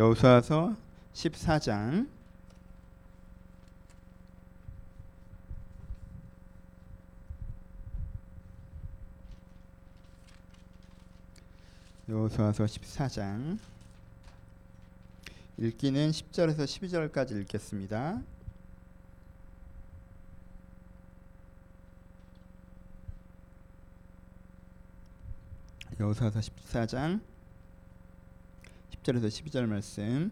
여호수아서 14장. 여호수아서 14장. 읽기는 10절에서 12절까지 읽겠습니다. 여호수아서 14장 10절에서 12절 말씀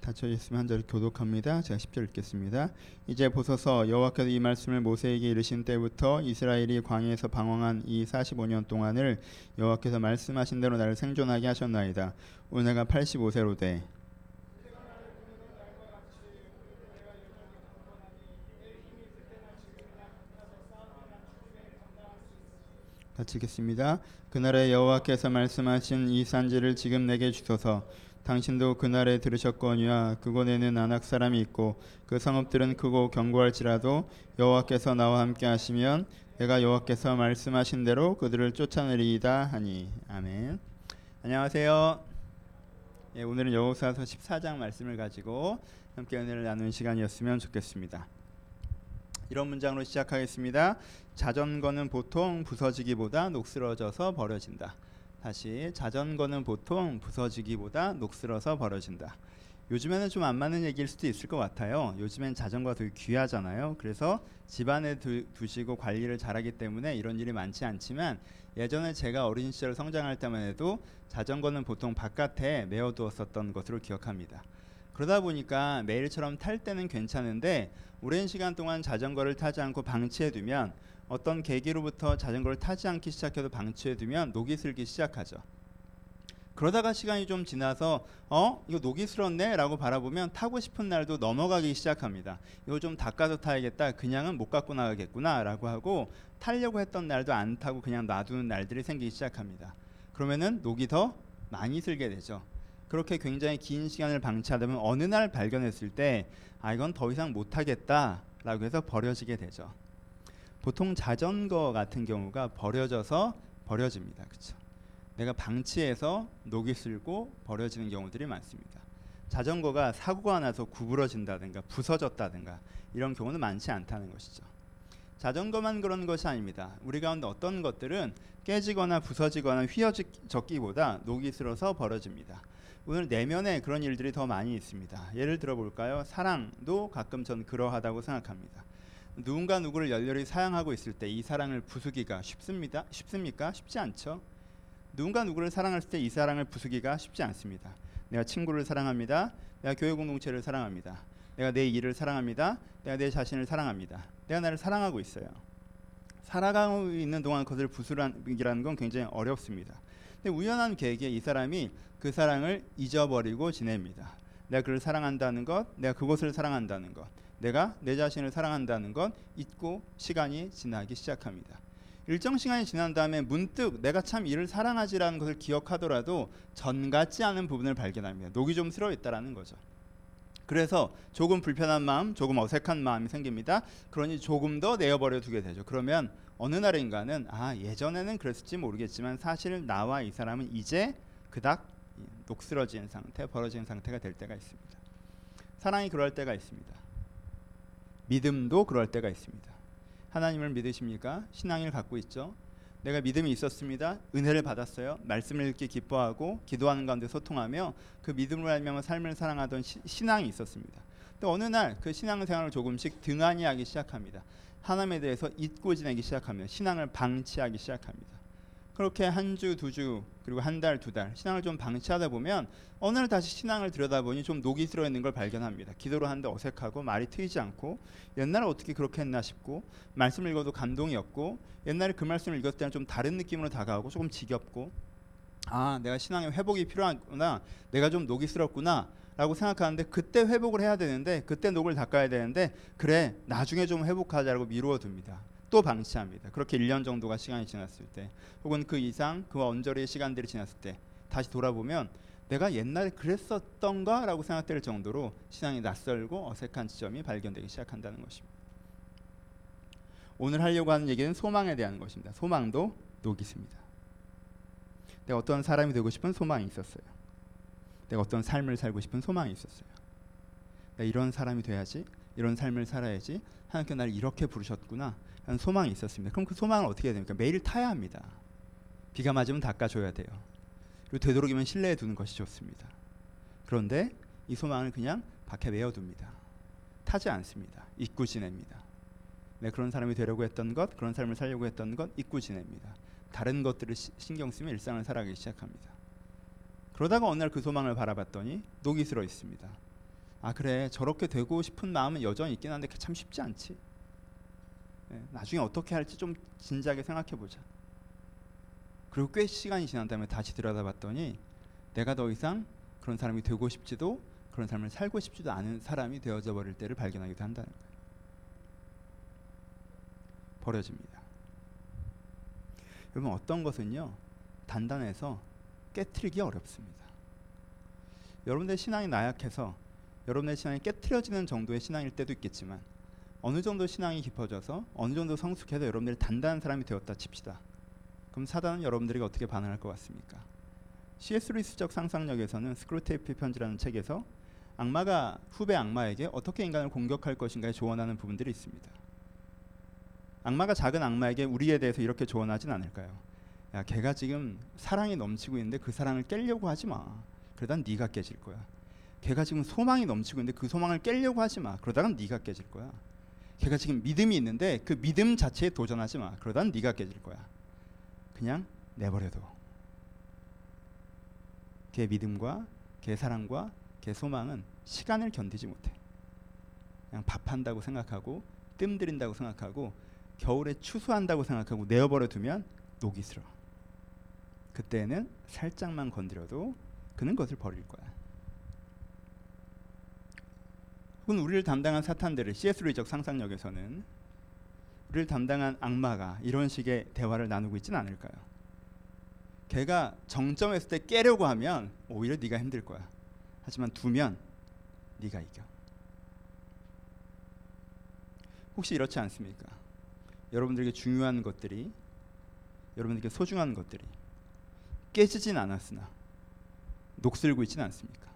닫혀 있으면 한절 교독합니다. 제가 10절 읽겠습니다. 이제 보소서 여호와께서 이 말씀을 모세에게 이르신 때부터 이스라엘이 광야에서 방황한 이 45년 동안을 여호와께서 말씀하신 대로 나를 생존하게 하셨나이다. 오늘 내가 85세로 돼 같이 읽겠습니다. 그날에 여호와께서 말씀하신 이 산지를 지금 내게 주소서. 당신도 그날에 들으셨거니와 그곳에는 안악 사람이 있고 그 성읍들은 크고 견고할지라도 여호와께서 나와 함께 하시면 내가 여호와께서 말씀하신 대로 그들을 쫓아내리이다 하니 아멘. 안녕하세요. 예, 오늘은 여호수아서 14장 말씀을 가지고 함께 은혜를 나누는 시간이었으면 좋겠습니다. 이런 문장으로 시작하겠습니다. 자전거는 보통 부서지기보다 녹슬어져서 버려진다. 다시 자전거는 보통 부서지기보다 녹슬어서 버려진다. 요즘에는 좀 안 맞는 얘기일 수도 있을 것 같아요. 요즘엔 자전거가 되게 귀하잖아요. 그래서 집안에 두, 두시고 관리를 잘하기 때문에 이런 일이 많지 않지만 예전에 제가 어린 시절 성장할 때만 해도 자전거는 보통 바깥에 메어두었었던 것으로 기억합니다. 그러다 보니까 매일처럼 탈 때는 괜찮은데 오랜 시간 동안 자전거를 타지 않고 방치해 두면 어떤 계기로부터 자전거를 타지 않기 시작해도 방치해 두면 녹이 슬기 시작하죠. 그러다가 시간이 좀 지나서 어 이거 녹이 슬었네라고 바라보면 타고 싶은 날도 넘어가기 시작합니다. 이거 좀 닦아서 타야겠다. 그냥은 못 갖고 나가겠구나라고 하고 타려고 했던 날도 안 타고 그냥 놔두는 날들이 생기기 시작합니다. 그러면은 녹이 더 많이 슬게 되죠. 그렇게 굉장히 긴 시간을 방치하다 보면 어느 날 발견했을 때 아 이건 더 이상 못 하겠다라고 해서 버려지게 되죠. 보통 자전거 같은 경우가 버려져서 버려집니다. 그렇죠? 내가 방치해서 녹이 슬고 버려지는 경우들이 많습니다. 자전거가 사고가 나서 구부러진다든가 부서졌다든가 이런 경우는 많지 않다는 것이죠. 자전거만 그런 것이 아닙니다. 우리 가운데 어떤 것들은 깨지거나 부서지거나 휘어졌기보다 녹이 슬어서 버려집니다. 오늘 내면에 그런 일들이 더 많이 있습니다. 예를 들어 볼까요? 사랑도 가끔 전 그러하다고 생각합니다. 누군가 누구를 열렬히 사랑하고 있을 때 이 사랑을 부수기가 쉽습니다. 쉽습니까? 쉽지 않죠. 누군가 누구를 사랑할 때 이 사랑을 부수기가 쉽지 않습니다. 내가 친구를 사랑합니다. 내가 교회 공동체를 사랑합니다. 내가 내 일을 사랑합니다. 내가 내 자신을 사랑합니다. 내가 나를 사랑하고 있어요. 살아가고 있는 동안 그것을 부수라는 건 굉장히 어렵습니다. 근데 우연한 계기에 이 사람이 그 사랑을 잊어버리고 지냅니다. 내가 그를 사랑한다는 것, 내가 그곳을 사랑한다는 것, 내가 내 자신을 사랑한다는 것 잊고 시간이 지나기 시작합니다. 일정 시간이 지난 다음에 문득 내가 참 이를 사랑하지라는 것을 기억하더라도 전 같지 않은 부분을 발견합니다. 녹이 좀 슬어 있다라는 거죠. 그래서 조금 불편한 마음, 조금 어색한 마음이 생깁니다. 그러니 조금 더 내어버려 두게 되죠. 그러면 어느 날인가는 아 예전에는 그랬을지 모르겠지만 사실 나와 이 사람은 이제 그닥 녹슬어진 상태, 벌어진 상태가 될 때가 있습니다. 사랑이 그럴 때가 있습니다. 믿음도 그럴 때가 있습니다. 하나님을 믿으십니까? 신앙을 갖고 있죠. 내가 믿음이 있었습니다. 은혜를 받았어요. 말씀을 읽기 기뻐하고 기도하는 가운데 소통하며 그 믿음으로 알면 삶을 사랑하던 시, 신앙이 있었습니다. 또 어느 날 그 신앙생활을 조금씩 등한히 하기 시작합니다. 하나님에 대해서 잊고 지내기 시작하면 신앙을 방치하기 시작합니다. 그렇게 한 주, 두 주, 그리고 한 달, 두 달 신앙을 좀 방치하다 보면 어느 날 다시 신앙을 들여다보니 좀 녹이 들어 있는 걸 발견합니다. 기도를 하는데 어색하고 말이 트이지 않고 옛날에 어떻게 그렇게 했나 싶고 말씀을 읽어도 감동이 없고 옛날에 그 말씀을 읽었을 때는 좀 다른 느낌으로 다가오고 조금 지겹고 아 내가 신앙의 회복이 필요하구나 내가 좀 녹이 슬었구나 라고 생각하는데 그때 회복을 해야 되는데 그때 녹을 닦아야 되는데 그래 나중에 좀 회복하자라고 미루어 둡니다. 또 방치합니다. 그렇게 1년 정도가 시간이 지났을 때 혹은 그 이상 그 언저리의 시간들이 지났을 때 다시 돌아보면 내가 옛날에 그랬었던가라고 생각될 정도로 신앙이 낯설고 어색한 지점이 발견되기 시작한다는 것입니다. 오늘 하려고 하는 얘기는 소망에 대한 것입니다. 소망도 녹이 있습니다. 내가 어떤 사람이 되고 싶은 소망이 있었어요. 내가 어떤 삶을 살고 싶은 소망이 있었어요. 내가 이런 사람이 돼야지, 이런 삶을 살아야지. 하나님께 나를 이렇게 부르셨구나 하는 소망이 있었습니다. 그럼 그 소망을 어떻게 해야 됩니까? 매일 타야 합니다. 비가 맞으면 닦아줘야 돼요. 그리고 되도록이면 실내에 두는 것이 좋습니다. 그런데 이 소망을 그냥 밖에 메어둡니다. 타지 않습니다. 잊고 지냅니다. 네, 그런 사람이 되려고 했던 것, 그런 삶을 살려고 했던 것 잊고 지냅니다. 다른 것들을 시, 신경 쓰며 일상을 살아가기 시작합니다. 그러다가 어느 날 그 소망을 바라봤더니 녹이 슬어 있습니다. 아 그래 저렇게 되고 싶은 마음은 여전히 있긴 한데 참 쉽지 않지. 네, 나중에 어떻게 할지 좀 진지하게 생각해 보자. 그리고 꽤 시간이 지난 다음에 다시 들여다봤더니 내가 더 이상 그런 사람이 되고 싶지도 그런 삶을 살고 싶지도 않은 사람이 되어져 버릴 때를 발견하기도 한다는 거예요. 버려집니다. 여러분 어떤 것은요 단단해서 깨트리기 어렵습니다. 여러분의 신앙이 나약해서 여러분의 신앙이 깨트려지는 정도의 신앙일 때도 있겠지만 어느 정도 신앙이 깊어져서 어느 정도 성숙해서 여러분들이 단단한 사람이 되었다 칩시다. 그럼 사단은 여러분들에게 어떻게 반응할 것 같습니까? C.S. 루이스적 상상력에서는 스크루테이프 편지라는 책에서 악마가 후배 악마에게 어떻게 인간을 공격할 것인가에 조언하는 부분들이 있습니다. 악마가 작은 악마에게 우리에 대해서 이렇게 조언하진 않을까요? 야, 걔가 지금 사랑이 넘치고 있는데 그 사랑을 깨려고 하지 마. 그러다 네가 깨질 거야. 걔가 지금 소망이 넘치고 있는데 그 소망을 깨려고 하지 마. 그러다가 네가 깨질 거야. 걔가 지금 믿음이 있는데 그 믿음 자체에 도전하지 마. 그러다 네가 깨질 거야. 그냥 내버려둬. 걔 믿음과 걔 사랑과 걔 소망은 시간을 견디지 못해. 그냥 밥한다고 생각하고 뜸 들인다고 생각하고 겨울에 추수한다고 생각하고 내어버려 두면 녹이 슬어. 그때는 살짝만 건드려도 그는 것을 버릴 거야. 혹은 우리를 담당한 사탄들을 C.S. 루이적 상상력에서는 우리를 담당한 악마가 이런 식의 대화를 나누고 있지는 않을까요? 걔가 정점했을 때 깨려고 하면 오히려 네가 힘들 거야. 하지만 두면 네가 이겨. 혹시 이렇지 않습니까? 여러분들에게 중요한 것들이 여러분들에게 소중한 것들이 깨지진 않았으나 녹슬고 있지는 않습니까?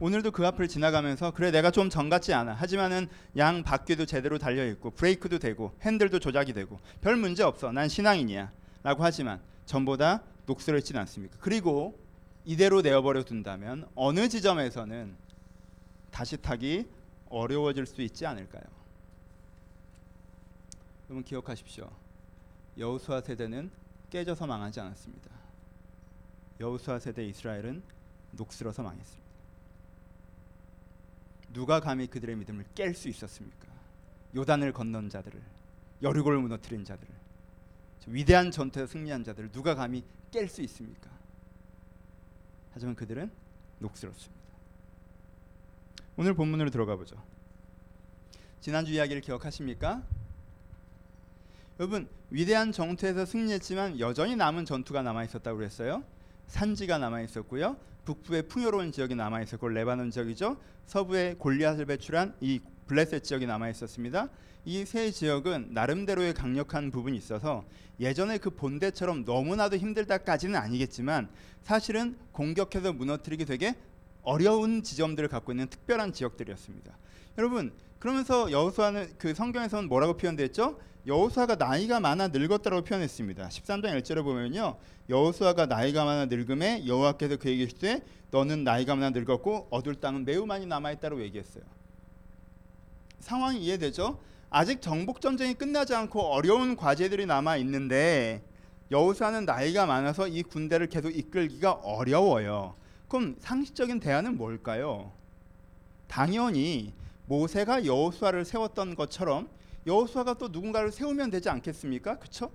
오늘도 그 앞을 지나가면서 그래 내가 좀 정 같지 않아. 하지만은 양 바퀴도 제대로 달려 있고 브레이크도 되고 핸들도 조작이 되고 별 문제 없어. 난 신앙인이야라고 하지만 전보다 녹슬어 있지는 않습니까? 그리고 이대로 내어버려 둔다면 어느 지점에서는 다시 타기 어려워질 수 있지 않을까요? 여러분 기억하십시오. 여호수아 세대는 깨져서 망하지 않았습니다. 여호수아 세대 이스라엘은 녹슬어서 망했습니다. 누가 감히 그들의 믿음을 깰 수 있었습니까? 요단을 건넌 자들을 여리고를 무너뜨린 자들을 위대한 전투에 승리한 자들을 누가 감히 깰 수 있습니까? 하지만 그들은 녹슬었습니다. 오늘 본문으로 들어가 보죠. 지난주 이야기를 기억하십니까? 여러분 위대한 정투에서 승리했지만 여전히 남은 전투가 남아 있었다고 그랬어요. 산지가 남아 있었고요. 북부의 풍요로운 지역이 남아 있었고 레바논 지역이죠. 서부에 골리앗을 배출한 이 블레셋 지역이 남아 있었습니다. 이 세 지역은 나름대로의 강력한 부분이 있어서 예전에 그 본대처럼 너무나도 힘들다까지는 아니겠지만 사실은 공격해서 무너뜨리기 되게 어려운 지점들을 갖고 있는 특별한 지역들이었습니다. 여러분 그러면서 여호수아는 그 성경에서는 뭐라고 표현됐죠? 여호수아가 나이가 많아 늙었다고 표현했습니다. 13장 1절에 보면요. 여호수아가 나이가 많아 늙음에 여호와께서 그에게 이르시되 너는 나이가 많아 늙었고 얻을 땅은 매우 많이 남아 있다고 얘기했어요. 상황이 이해되죠? 아직 정복 전쟁이 끝나지 않고 어려운 과제들이 남아 있는데 여호수아는 나이가 많아서 이 군대를 계속 이끌기가 어려워요. 그럼 상식적인 대안은 뭘까요? 당연히 모세가 여호수아를 세웠던 것처럼 여호수아가 또 누군가를 세우면 되지 않겠습니까? 그렇죠?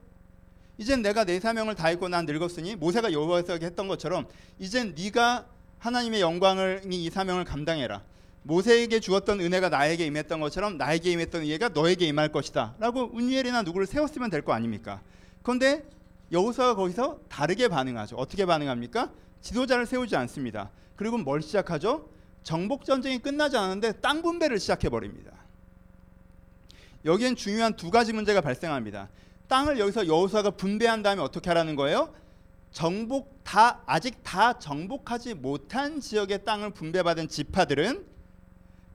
이젠 내가 내 사명을 다했고 난 늙었으니 모세가 여호와에게 했던 것처럼 이젠 네가 하나님의 영광을 이 사명을 감당해라. 모세에게 주었던 은혜가 나에게 임했던 것처럼 나에게 임했던 은혜가 너에게 임할 것이다라고 운니엘이나 누구를 세웠으면 될 거 아닙니까? 그런데 여호수아가 거기서 다르게 반응하죠. 어떻게 반응합니까? 지도자를 세우지 않습니다. 그리고 뭘 시작하죠? 정복 전쟁이 끝나지 않은데 땅 분배를 시작해 버립니다. 여기엔 중요한 두 가지 문제가 발생합니다. 땅을 여기서 여호수아가 분배한 다음에 어떻게 하라는 거예요? 정복 다 아직 다 정복하지 못한 지역의 땅을 분배받은 지파들은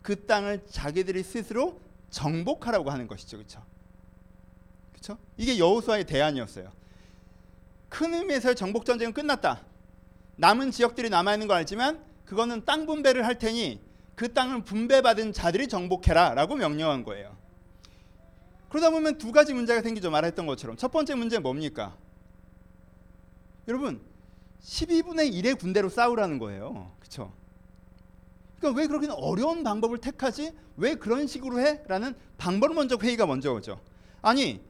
그 땅을 자기들이 스스로 정복하라고 하는 것이죠. 그렇죠? 그렇죠? 이게 여호수아의 대안이었어요. 큰 의미에서의 정복 전쟁은 끝났다. 남은 지역들이 남아 있는 거 알지만 그거는 땅 분배를 할 테니 그 땅을 분배받은 자들이 정복해라 라고 명령한 거예요. 그러다 보면 두 가지 문제가 생기죠. 말했던 것처럼 첫 번째 문제는 뭡니까? 여러분 12분의 1의 군대로 싸우라는 거예요. 그렇죠? 그러니까 왜 그렇게 어려운 방법을 택하지? 왜 그런 식으로 해? 라는 방법을 먼저 회의가 먼저 오죠. 아니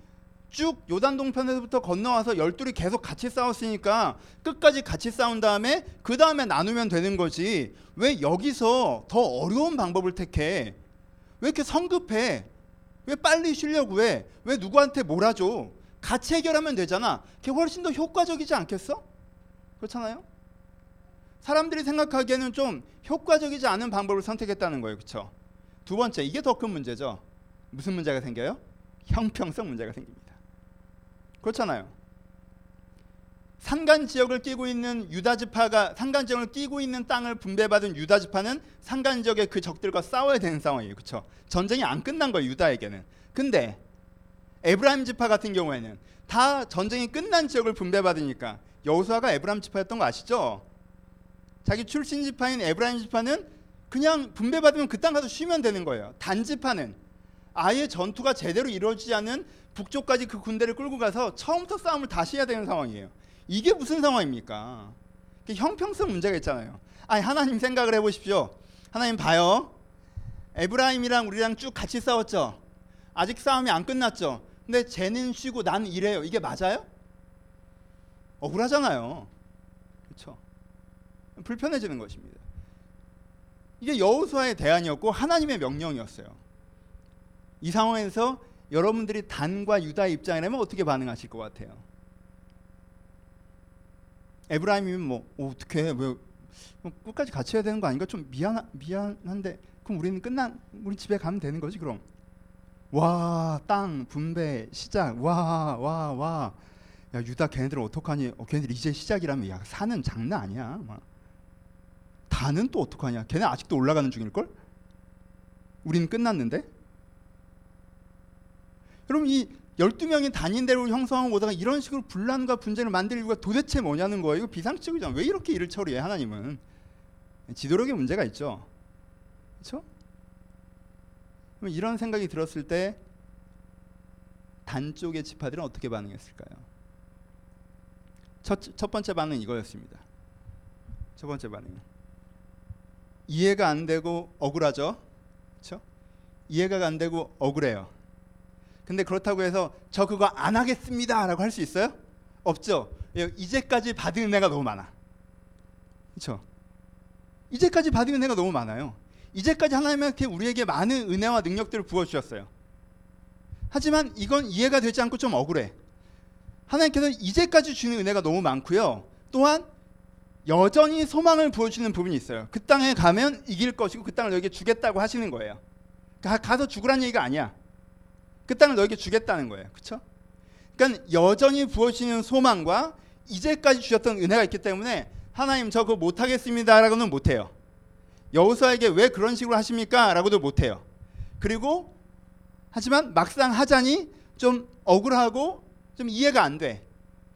쭉 요단 동편에서부터 건너와서 열둘이 계속 같이 싸웠으니까 끝까지 같이 싸운 다음에 그 다음에 나누면 되는 거지. 왜 여기서 더 어려운 방법을 택해? 왜 이렇게 성급해? 왜 빨리 쉬려고 해? 왜 누구한테 몰아줘? 같이 해결하면 되잖아. 그게 훨씬 더 효과적이지 않겠어? 그렇잖아요? 사람들이 생각하기에는 좀 효과적이지 않은 방법을 선택했다는 거예요. 그렇죠? 두 번째, 이게 더 큰 문제죠. 무슨 문제가 생겨요? 형평성 문제가 생깁니다. 그렇잖아요. 산간 지역을 끼고 있는 유다 지파가 산간 지역을 끼고 있는 땅을 분배받은 유다 지파는 산간 지역의 그 적들과 싸워야 되는 상황이에요. 그렇죠? 전쟁이 안 끝난 거예요. 유다에게는. 근데 에브라임 지파 같은 경우에는 다 전쟁이 끝난 지역을 분배받으니까 여호수아가 에브라임 지파였던 거 아시죠? 자기 출신 지파인 에브라임 지파는 그냥 분배받으면 그 땅 가서 쉬면 되는 거예요. 단 지파는 아예 전투가 제대로 이루어지지 않은 북쪽까지 그 군대를 끌고 가서 처음부터 싸움을 다시 해야 되는 상황이에요. 이게 무슨 상황입니까? 형평성 문제가 있잖아요. 아니 하나님 생각을 해보십시오. 하나님 봐요. 에브라임이랑 우리랑 쭉 같이 싸웠죠. 아직 싸움이 안 끝났죠. 근데 쟤는 쉬고 난 이래요. 이게 맞아요? 억울하잖아요. 그렇죠? 불편해지는 것입니다. 이게 여호수아의 대안이었고 하나님의 명령이었어요. 이 상황에서 여러분들이 단과 유다의 입장이라면 어떻게 반응하실 것 같아요? 에브라임이면 뭐 어, 어떻게 왜뭐 끝까지 같이 해야 되는 거 아닌가? 좀 미안 미안한데 그럼 우리는 끝난 우리 집에 가면 되는 거지 그럼. 와, 땅 분배 시작. 와, 와, 와. 야, 유다 걔네들 어떡하니? 어, 걔네들 이제 시작이라면 야, 사는 장난 아니야. 막. 다는 또 어떡하냐? 걔네 아직도 올라가는 중일 걸? 우리는 끝났는데? 여러분 이 12명이 단인대로 형성하고 오다가 이런 식으로 분란과 분쟁을 만들 이유가 도대체 뭐냐는 거예요. 이거 비상식이잖아. 왜 이렇게 일을 처리해 하나님은? 지도력에 문제가 있죠. 그렇죠? 이런 생각이 들었을 때 단쪽의 지파들은 어떻게 반응했을까요? 첫, 첫 번째 반응은 이거였습니다. 첫 번째 반응은 이해가 안 되고 억울하죠. 그렇죠? 이해가 안 되고 억울해요. 근데 그렇다고 해서 저 그거 안 하겠습니다라고 할 수 있어요? 없죠. 예, 이제까지 받은 은혜가 너무 많아. 그렇죠? 이제까지 받은 은혜가 너무 많아요. 이제까지 하나님한테 우리에게 많은 은혜와 능력들을 부어 주셨어요. 하지만 이건 이해가 되지 않고 좀 억울해. 하나님께서 이제까지 주는 은혜가 너무 많고요. 또한 여전히 소망을 보여주는 부분이 있어요. 그 땅에 가면 이길 것이고 그 땅을 너에게 주겠다고 하시는 거예요. 가, 가서 죽으라는 얘기가 아니야. 그 땅을 너에게 주겠다는 거예요. 그렇죠? 그러니까 여전히 부어주시는 소망과 이제까지 주셨던 은혜가 있기 때문에 하나님 저 그거 못하겠습니다라고는 못해요. 여호수아에게 왜 그런 식으로 하십니까? 라고도 못해요. 그리고 하지만 막상 하자니 좀 억울하고 좀 이해가 안 돼.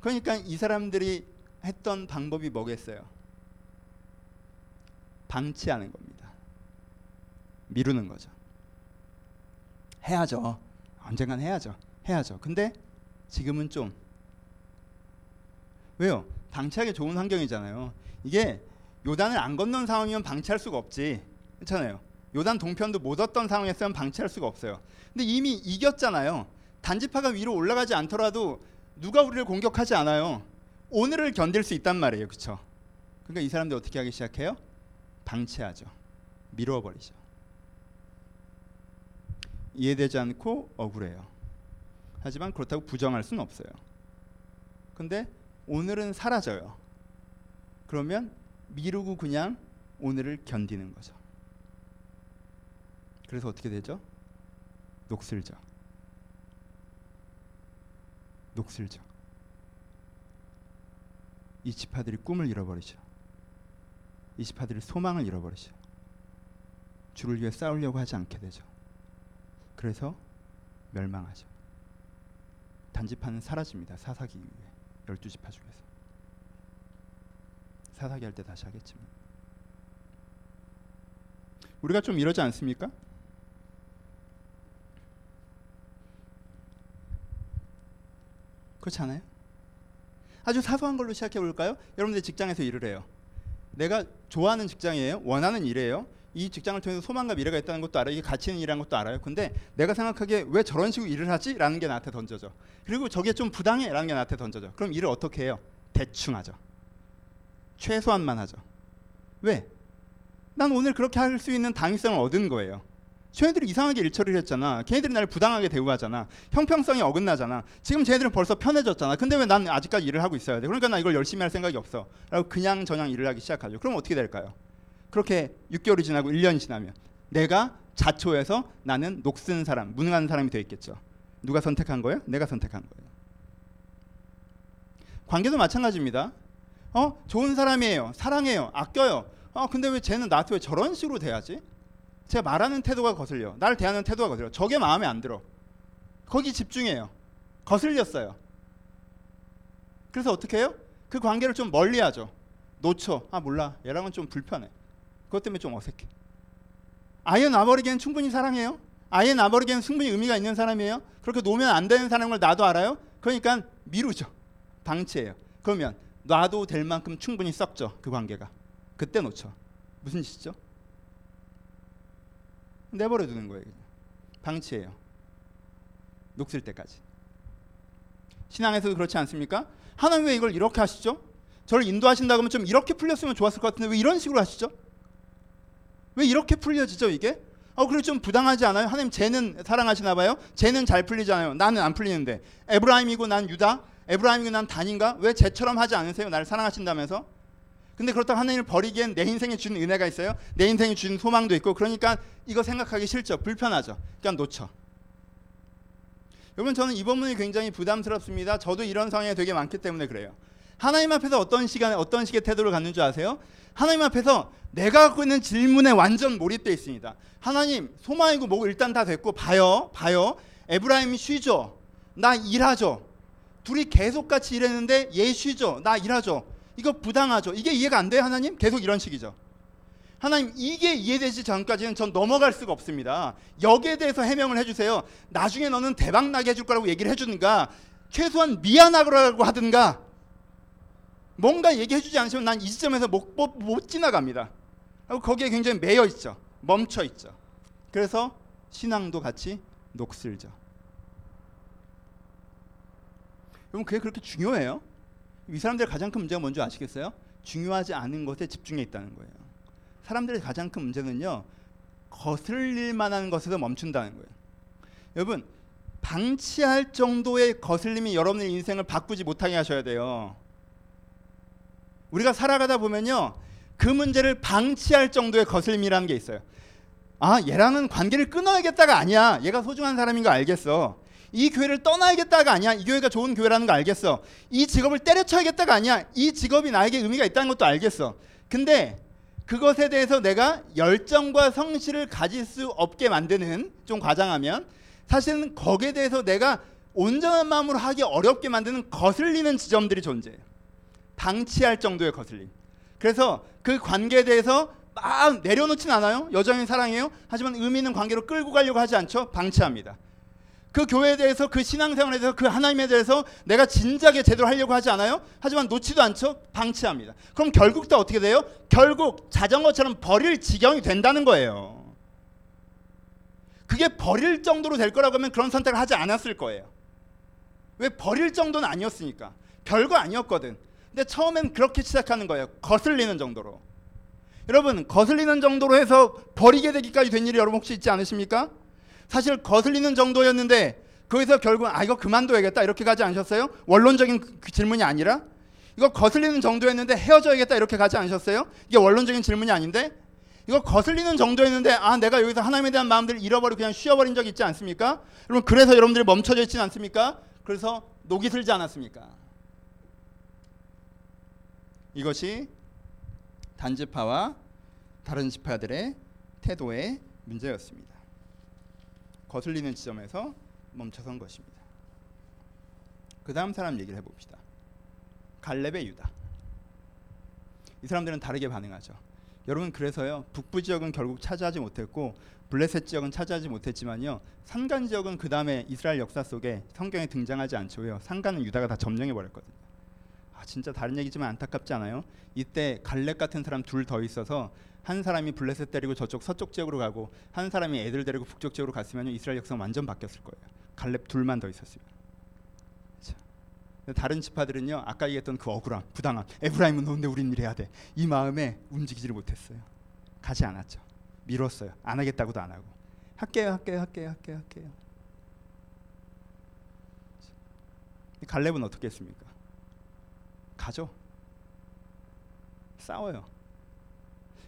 그러니까 이 사람들이 했던 방법이 뭐겠어요? 방치하는 겁니다. 미루는 거죠. 해야죠. 언젠간 해야죠. 해야죠. 근데 지금은 좀 왜요? 방치하기 좋은 환경이잖아요. 이게 요단을 안 건넌 상황이면 방치할 수가 없지. 그렇잖아요. 요단 동편도 못 얻던 상황이었으면 방치할 수가 없어요. 근데 이미 이겼잖아요. 단지파가 위로 올라가지 않더라도 누가 우리를 공격하지 않아요. 오늘을 견딜 수 있단 말이에요. 그렇죠? 그러니까 이 사람들 어떻게 하기 시작해요? 방치하죠. 미뤄버리죠. 이해되지 않고 억울해요. 하지만 그렇다고 부정할 수는 없어요. 근데 오늘은 사라져요. 그러면 미루고 그냥 오늘을 견디는 거죠. 그래서 어떻게 되죠? 녹슬죠. 녹슬죠. 이 지파들이 꿈을 잃어버리죠. 이 지파들이 소망을 잃어버리죠. 주를 위해 싸우려고 하지 않게 되죠. 그래서 멸망하죠. 단지파는 사라집니다. 사사기 이후에 열두 지파 중에서 사사기 할 때 다시 하겠지만 우리가 좀 이러지 않습니까? 그렇지 않아요? 아주 사소한 걸로 시작해 볼까요? 여러분들 직장에서 일을 해요. 내가 좋아하는 직장이에요. 원하는 일이에요. 이 직장을 통해서 소망과 미래가 있다는 것도 알아요. 이게 가치 있는 일이라는 것도 알아요. 근데 내가 생각하기에 왜 저런 식으로 일을 하지? 라는 게 나한테 던져져. 그리고 저게 좀 부당해? 라는 게 나한테 던져져. 그럼 일을 어떻게 해요? 대충 하죠. 최소한만 하죠. 왜? 난 오늘 그렇게 할 수 있는 당위성을 얻은 거예요. 쟤네들이 이상하게 일처리를 했잖아. 걔네들이 나를 부당하게 대우하잖아. 형평성이 어긋나잖아. 지금 쟤네들은 벌써 편해졌잖아. 근데 왜 난 아직까지 일을 하고 있어야 돼? 그러니까 나 이걸 열심히 할 생각이 없어. 라고 그냥 저냥 일을 하기 시작하죠. 그럼 어떻게 될까요? 그렇게 6개월이 지나고 1년이 지나면 내가 자초해서 나는 녹슨 사람, 무능한 사람이 되어 있겠죠. 누가 선택한 거예요? 내가 선택한 거예요. 관계도 마찬가지입니다. 어, 좋은 사람이에요. 사랑해요. 아껴요. 어, 근데 왜 쟤는 나한테 왜 저런 식으로 돼야지? 제가 말하는 태도가 거슬려. 나를 대하는 태도가 거슬려. 저게 마음에 안 들어. 거기 집중해요. 거슬렸어요. 그래서 어떻게 해요? 그 관계를 좀 멀리 하죠. 놓쳐. 아 몰라. 얘랑은 좀 불편해. 그것 때문에 좀 어색해. 아예 놔버리기엔 충분히 사랑해요. 아예 놔버리기엔 충분히 의미가 있는 사람이에요. 그렇게 놓으면 안 되는 사람을 나도 알아요. 그러니까 미루죠. 방치해요. 그러면 놔도 될 만큼 충분히 썩죠. 그 관계가. 그때 놓쳐. 무슨 짓이죠? 내버려 두는 거예요. 방치해요. 녹슬 때까지. 신앙에서도 그렇지 않습니까? 하나님 왜 이걸 이렇게 하시죠? 저를 인도하신다 그러면 좀 이렇게 풀렸으면 좋았을 것 같은데 왜 이런 식으로 하시죠? 왜 이렇게 풀려지죠 이게? 어 그리고 좀 부당하지 않아요? 하나님 쟤는 사랑하시나 봐요? 쟤는 잘 풀리잖아요. 나는 안 풀리는데 에브라임이고 난 유다, 에브라임이고 난 단인가? 왜 쟤처럼 하지 않으세요? 나를 사랑하신다면서? 근데 그렇다고 하나님을 버리기엔 내 인생에 주는 은혜가 있어요. 내 인생에 주는 소망도 있고 그러니까 이거 생각하기 싫죠. 불편하죠. 그냥 놓쳐. 여러분 저는 이 본문이 굉장히 부담스럽습니다. 저도 이런 상황이 되게 많기 때문에 그래요. 하나님 앞에서 어떤 시간에 어떤 식의 태도를 갖는 줄 아세요? 하나님 앞에서 내가 갖고 있는 질문에 완전 몰입되어 있습니다. 하나님 소망이고 뭐고 일단 다 됐고 봐요 봐요 에브라임이 쉬죠. 나 일하죠. 둘이 계속 같이 일했는데 얘 쉬죠. 나 일하죠. 이거 부당하죠. 이게 이해가 안 돼요 하나님? 계속 이런 식이죠. 하나님 이게 이해되지 전까지는 전 넘어갈 수가 없습니다. 여기에 대해서 해명을 해주세요. 나중에 너는 대박 나게 해줄 거라고 얘기를 해주든가 최소한 미안하라고 하든가 뭔가 얘기해주지 않으시면 난이 시점에서 못, 못, 못 지나갑니다. 거기에 굉장히 매여 있죠. 멈춰 있죠. 그래서 신앙도 같이 녹슬죠. 여러분 그게 그렇게 중요해요? 이 사람들의 가장 큰 문제가 뭔지 아시겠어요? 중요하지 않은 것에 집중해 있다는 거예요. 사람들의 가장 큰 문제는요. 거슬릴 만한 것에서 멈춘다는 거예요. 여러분 방치할 정도의 거슬림이 여러분의 인생을 바꾸지 못하게 하셔야 돼요. 우리가 살아가다 보면요. 그 문제를 방치할 정도의 거슬림이라는 게 있어요. 아, 얘랑은 관계를 끊어야겠다가 아니야. 얘가 소중한 사람인 거 알겠어. 이 교회를 떠나야겠다가 아니야. 이 교회가 좋은 교회라는 거 알겠어. 이 직업을 때려쳐야겠다가 아니야. 이 직업이 나에게 의미가 있다는 것도 알겠어. 근데 그것에 대해서 내가 열정과 성실을 가질 수 없게 만드는 좀 과장하면 사실은 거기에 대해서 내가 온전한 마음으로 하기 어렵게 만드는 거슬리는 지점들이 존재해요. 방치할 정도의 거슬림. 그래서 그 관계에 대해서 막 내려놓진 않아요. 여전히 사랑해요. 하지만 의미 있는 관계로 끌고 가려고 하지 않죠. 방치합니다. 그 교회에 대해서 그 신앙생활에 대해서 그 하나님에 대해서 내가 진작에 제대로 하려고 하지 않아요? 하지만 놓지도 않죠? 방치합니다. 그럼 결국 다 어떻게 돼요? 결국 자전거처럼 버릴 지경이 된다는 거예요. 그게 버릴 정도로 될 거라고 하면 그런 선택을 하지 않았을 거예요. 왜 버릴 정도는 아니었으니까. 별거 아니었거든. 근데 처음엔 그렇게 시작하는 거예요. 거슬리는 정도로. 여러분, 거슬리는 정도로 해서 버리게 되기까지 된 일이 여러분 혹시 있지 않으십니까? 사실 거슬리는 정도였는데 거기서 결국 아 이거 그만둬야겠다 이렇게 가지 않으셨어요? 원론적인 그, 그 질문이 아니라 이거 거슬리는 정도였는데 헤어져야겠다 이렇게 가지 않으셨어요? 이게 원론적인 질문이 아닌데 이거 거슬리는 정도였는데 아 내가 여기서 하나님에 대한 마음들을 잃어버리고 그냥 쉬어버린 적 있지 않습니까? 여러분 그래서 여러분들이 멈춰져 있지 않습니까? 그래서 녹이 슬지 않았습니까? 이것이 단지파와 다른 지파들의 태도의 문제였습니다. 거슬리는 지점에서 멈춰선 것입니다. 그 다음 사람 얘기를 해봅시다. 갈렙의 유다. 이 사람들은 다르게 반응하죠. 여러분 그래서요 북부 지역은 결국 차지하지 못했고 블레셋 지역은 차지하지 못했지만요 산간 지역은 그 다음에 이스라엘 역사 속에 성경에 등장하지 않죠요. 산간은 유다가 다 점령해 버렸거든요. 아 진짜 다른 얘기지만 안타깝지 않아요? 이때 갈렙 같은 사람 둘 더 있어서 한 사람이 블레셋 데리고 저쪽 서쪽 지역으로 가고 한 사람이 애들 데리고 북쪽 지역으로 갔으면 이스라엘 역사가 완전 바뀌었을 거예요. 갈렙 둘만 더 있었으면. 다른 지파들은요 아까 얘기했던 그 억울함, 부당함, 에브라임은 너인데 우린 일해야 돼. 이 마음에 움직이지를 못했어요. 가지 않았죠. 미뤘어요. 안 하겠다고도 안 하고 할게요, 할게요, 할게요, 할게요, 할게요. 갈렙은 어떻게 했습니까? 가죠. 싸워요.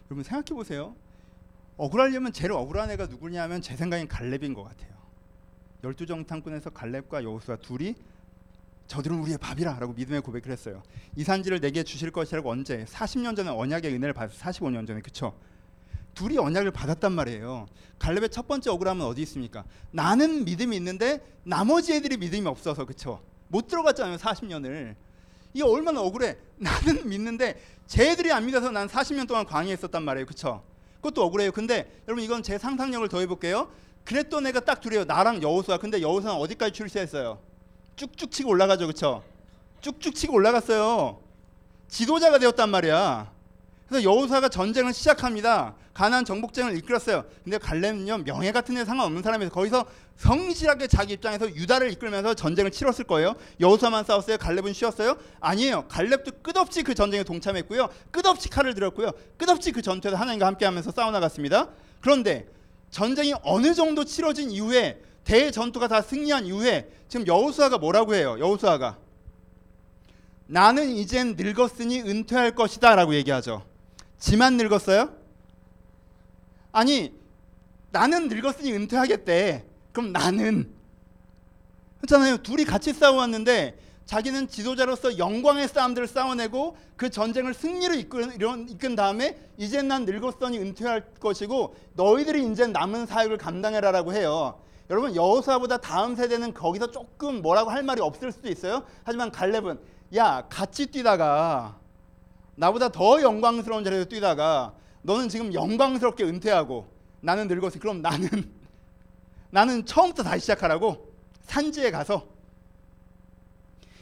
여러분 생각해 보세요. 억울하려면 제일 억울한 애가 누구냐면 제 생각엔 갈렙인 것 같아요. 열두 정탐꾼에서 갈렙과 여호수아 둘이 저들은 우리의 밥이라라고 믿음의 고백을 했어요. 이 산지를 내게 주실 것이라고 언제? 40년 전에 언약의 은혜를 받았어. 45년 전에 그쵸? 둘이 언약을 받았단 말이에요. 갈렙의 첫 번째 억울함은 어디 있습니까? 나는 믿음이 있는데 나머지 애들이 믿음이 없어서 그쵸? 못 들어갔잖아요. 40년을. 이게 얼마나 억울해. 나는 믿는데 쟤들이 안 믿어서 난 40년 동안 광야에 있었단 말이에요. 그쵸? 그것도 억울해요. 근데 여러분 이건 제 상상력을 더해 볼게요. 그랬던 애가 딱 둘이에요. 나랑 여호수아. 근데 여호수아는 어디까지 출세했어요? 쭉쭉 치고 올라가죠. 그쵸? 쭉쭉 치고 올라갔어요. 지도자가 되었단 말이야. 그래서 여호사가 전쟁을 시작합니다. 가나안 정복전을 이끌었어요. 근데 갈렙은요 명예 같은 데 상관없는 사람이서 거기서 성실하게 자기 입장에서 유다를 이끌면서 전쟁을 치렀을 거예요. 여호사만 싸웠어요. 갈렙은 쉬었어요? 아니에요. 갈렙도 끝없이 그 전쟁에 동참했고요. 끝없이 칼을 들었고요. 끝없이 그 전투에서 하나님과 함께하면서 싸워 나갔습니다. 그런데 전쟁이 어느 정도 치러진 이후에 대전투가 다 승리한 이후에 지금 여호수아가 뭐라고 해요? 여호수아가 나는 이젠 늙었으니 은퇴할 것이다라고 얘기하죠. 지만 늙었어요? 아니 나는 늙었으니 은퇴하겠대. 그럼 나는 그렇잖아요. 둘이 같이 싸워왔는데 자기는 지도자로서 영광의 싸움들을 싸워내고 그 전쟁을 승리로 이끈, 이끈 다음에 이제 난 늙었으니 은퇴할 것이고 너희들이 이제 남은 사역을 감당해라라고 해요. 여러분 여호수아보다 다음 세대는 거기서 조금 뭐라고 할 말이 없을 수도 있어요. 하지만 갈렙은 야 같이 뛰다가 나보다 더 영광스러운 자리에서 뛰다가 너는 지금 영광스럽게 은퇴하고 나는 늙었으니 그럼 나는 나는 처음부터 다시 시작하라고 산지에 가서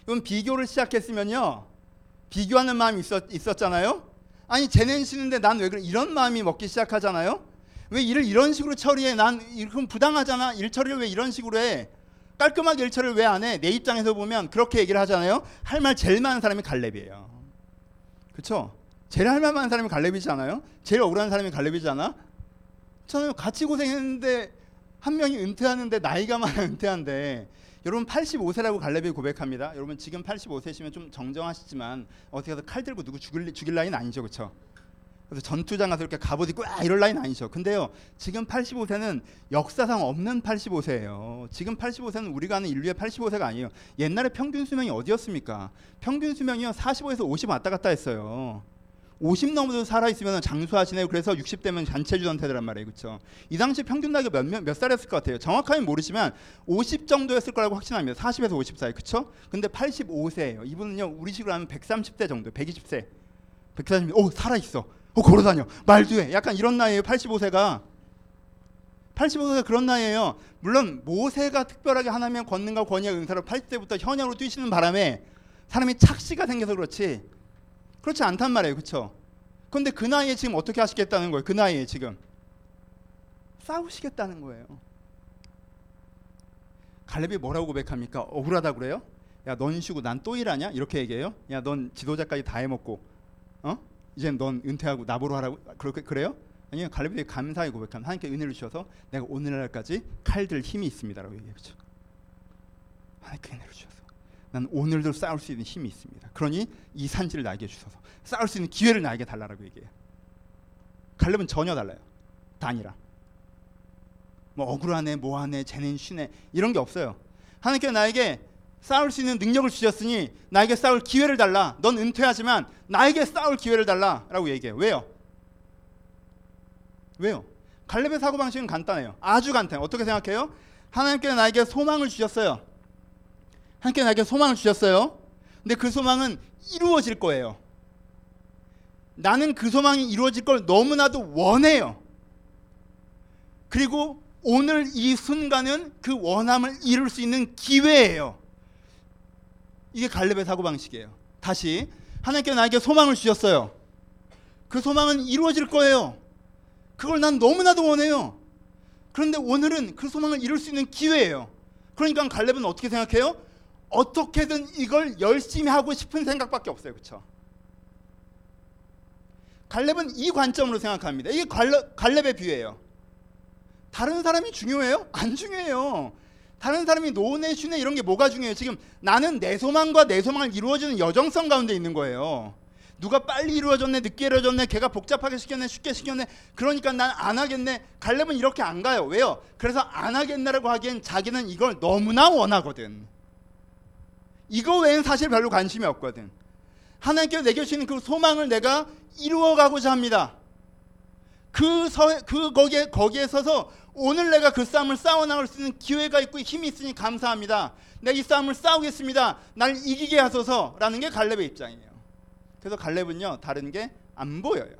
이건 비교를 시작했으면요 비교하는 마음이 있었, 있었잖아요. 아니 쟤는 쉬는데 난 왜 그래 이런 마음이 먹기 시작하잖아요. 왜 일을 이런 식으로 처리해? 난 그럼 부당하잖아. 일 처리를 왜 이런 식으로 해? 깔끔하게 일 처리를 왜 안 해? 내 입장에서 보면 그렇게 얘기를 하잖아요. 할 말 제일 많은 사람이 갈렙이에요. 그렇죠? 제일 할말 많은 사람이 갈렙이지 않아요? 제일 억울한 사람이 갈렙이잖아. 저는 같이 고생했는데 한 명이 은퇴하는데 나이가 많아 은퇴한데 여러분 85세라고 갈렙이 고백합니다. 여러분 지금 85세시면 좀 정정하시지만 어떻게 해서 칼 들고 누구 죽일 죽일 라인 아니죠, 그렇죠? 그래서 전투장 가서 이렇게 갑옷 입고 아 이럴 라인 아니죠. 근데요 지금 85세는 역사상 없는 85세예요. 지금 85세는 우리가 아는 인류의 85세가 아니에요. 옛날에 평균 수명이 어디였습니까? 평균 수명이요 45에서 50 왔다 갔다 했어요. 50 넘어도 살아 있으면 장수하시네요. 그래서 60대면 잔체주 전태들란 말이에요. 그렇죠? 이 당시 평균 나이가 몇, 몇, 몇 살이었을 것 같아요. 정확하게 모르지만 50 정도였을 거라고 확신합니다. 40에서 50 사이. 그렇죠? 근데 85세예요. 이분은요. 우리 식으로 하면 130대 정도. 120세. 140. 오, 살아 있어. 어, 걸어 다녀. 말도 해. 약간 이런 나이에요. 85세가. 85세가 그런 나이에요. 물론 모세가 특별하게 하나님의 권능과 권위의 은사로 80세부터 현역으로 뛰시는 바람에 사람이 착시가 생겨서 그렇지. 그렇지 않단 말이에요. 그렇죠? 그런데 그 나이에 지금 어떻게 하시겠다는 거예요? 그 나이에 지금 싸우시겠다는 거예요. 갈렙이 뭐라고 고백합니까? 억울하다 그래요? 야, 넌 쉬고 난 또 일하냐? 이렇게 얘기해요? 야, 넌 지도자까지 다 해먹고, 어? 이제 넌 은퇴하고 나보러 하라고 그렇게 그래요? 아니요 갈렙이 감사히 고백한 하나님께 은혜를 주셔서 내가 오늘날까지 칼들 힘이 있습니다라고 얘기했죠. 하나님께 은혜를 주셔서 난 오늘도 싸울 수 있는 힘이 있습니다. 그러니 이 산지를 나에게 주셔서 싸울 수 있는 기회를 나에게 달라라고 얘기해요. 갈렙은 전혀 달라요. 단이랑 뭐 억울하네, 뭐하네, 쟤는 쉬네 이런 게 없어요. 하나님께 나에게 싸울 수 있는 능력을 주셨으니 나에게 싸울 기회를 달라. 넌 은퇴하지만 나에게 싸울 기회를 달라라고 얘기해요. 왜요? 왜요? 갈렙의 사고 방식은 간단해요. 아주 간단해요. 어떻게 생각해요? 하나님께서 나에게 소망을 주셨어요. 하나님께 나에게 소망을 주셨어요. 근데 그 소망은 이루어질 거예요. 나는 그 소망이 이루어질 걸 너무나도 원해요. 그리고 오늘 이 순간은 그 원함을 이룰 수 있는 기회예요. 이게 갈렙의 사고 방식이에요. 다시 하나님께 나에게 소망을 주셨어요. 그 소망은 이루어질 거예요. 그걸 난 너무나도 원해요. 그런데 오늘은 그 소망을 이룰 수 있는 기회예요. 그러니까 갈렙은 어떻게 생각해요? 어떻게든 이걸 열심히 하고 싶은 생각밖에 없어요. 그렇죠? 갈렙은 이 관점으로 생각합니다. 이게 갈렙, 갈렙의 비유예요. 다른 사람이 중요해요? 안 중요해요. 다른 사람이 노네 슈네 이런 게 뭐가 중요해요? 지금 나는 내 소망과 내 소망을 이루어지는 여정성 가운데 있는 거예요. 누가 빨리 이루어졌네, 늦게 이루어졌네, 걔가 복잡하게 시켰네, 쉽게 시켰네. 그러니까 난 안 하겠네. 갈렙은 이렇게 안 가요. 왜요? 그래서 안 하겠네라고 하기엔 자기는 이걸 너무나 원하거든. 이거 외엔 사실 별로 관심이 없거든. 하나님께서 내게 주시는 그 소망을 내가 이루어가고자 합니다. 그, 서, 그 거기에, 거기에 서서 오늘 내가 그 싸움을 싸워나갈 수 있는 기회가 있고 힘이 있으니 감사합니다. 내가 이 싸움을 싸우겠습니다. 날 이기게 하소서 라는 게 갈렙의 입장이에요. 그래서 갈렙은요 다른 게 안 보여요.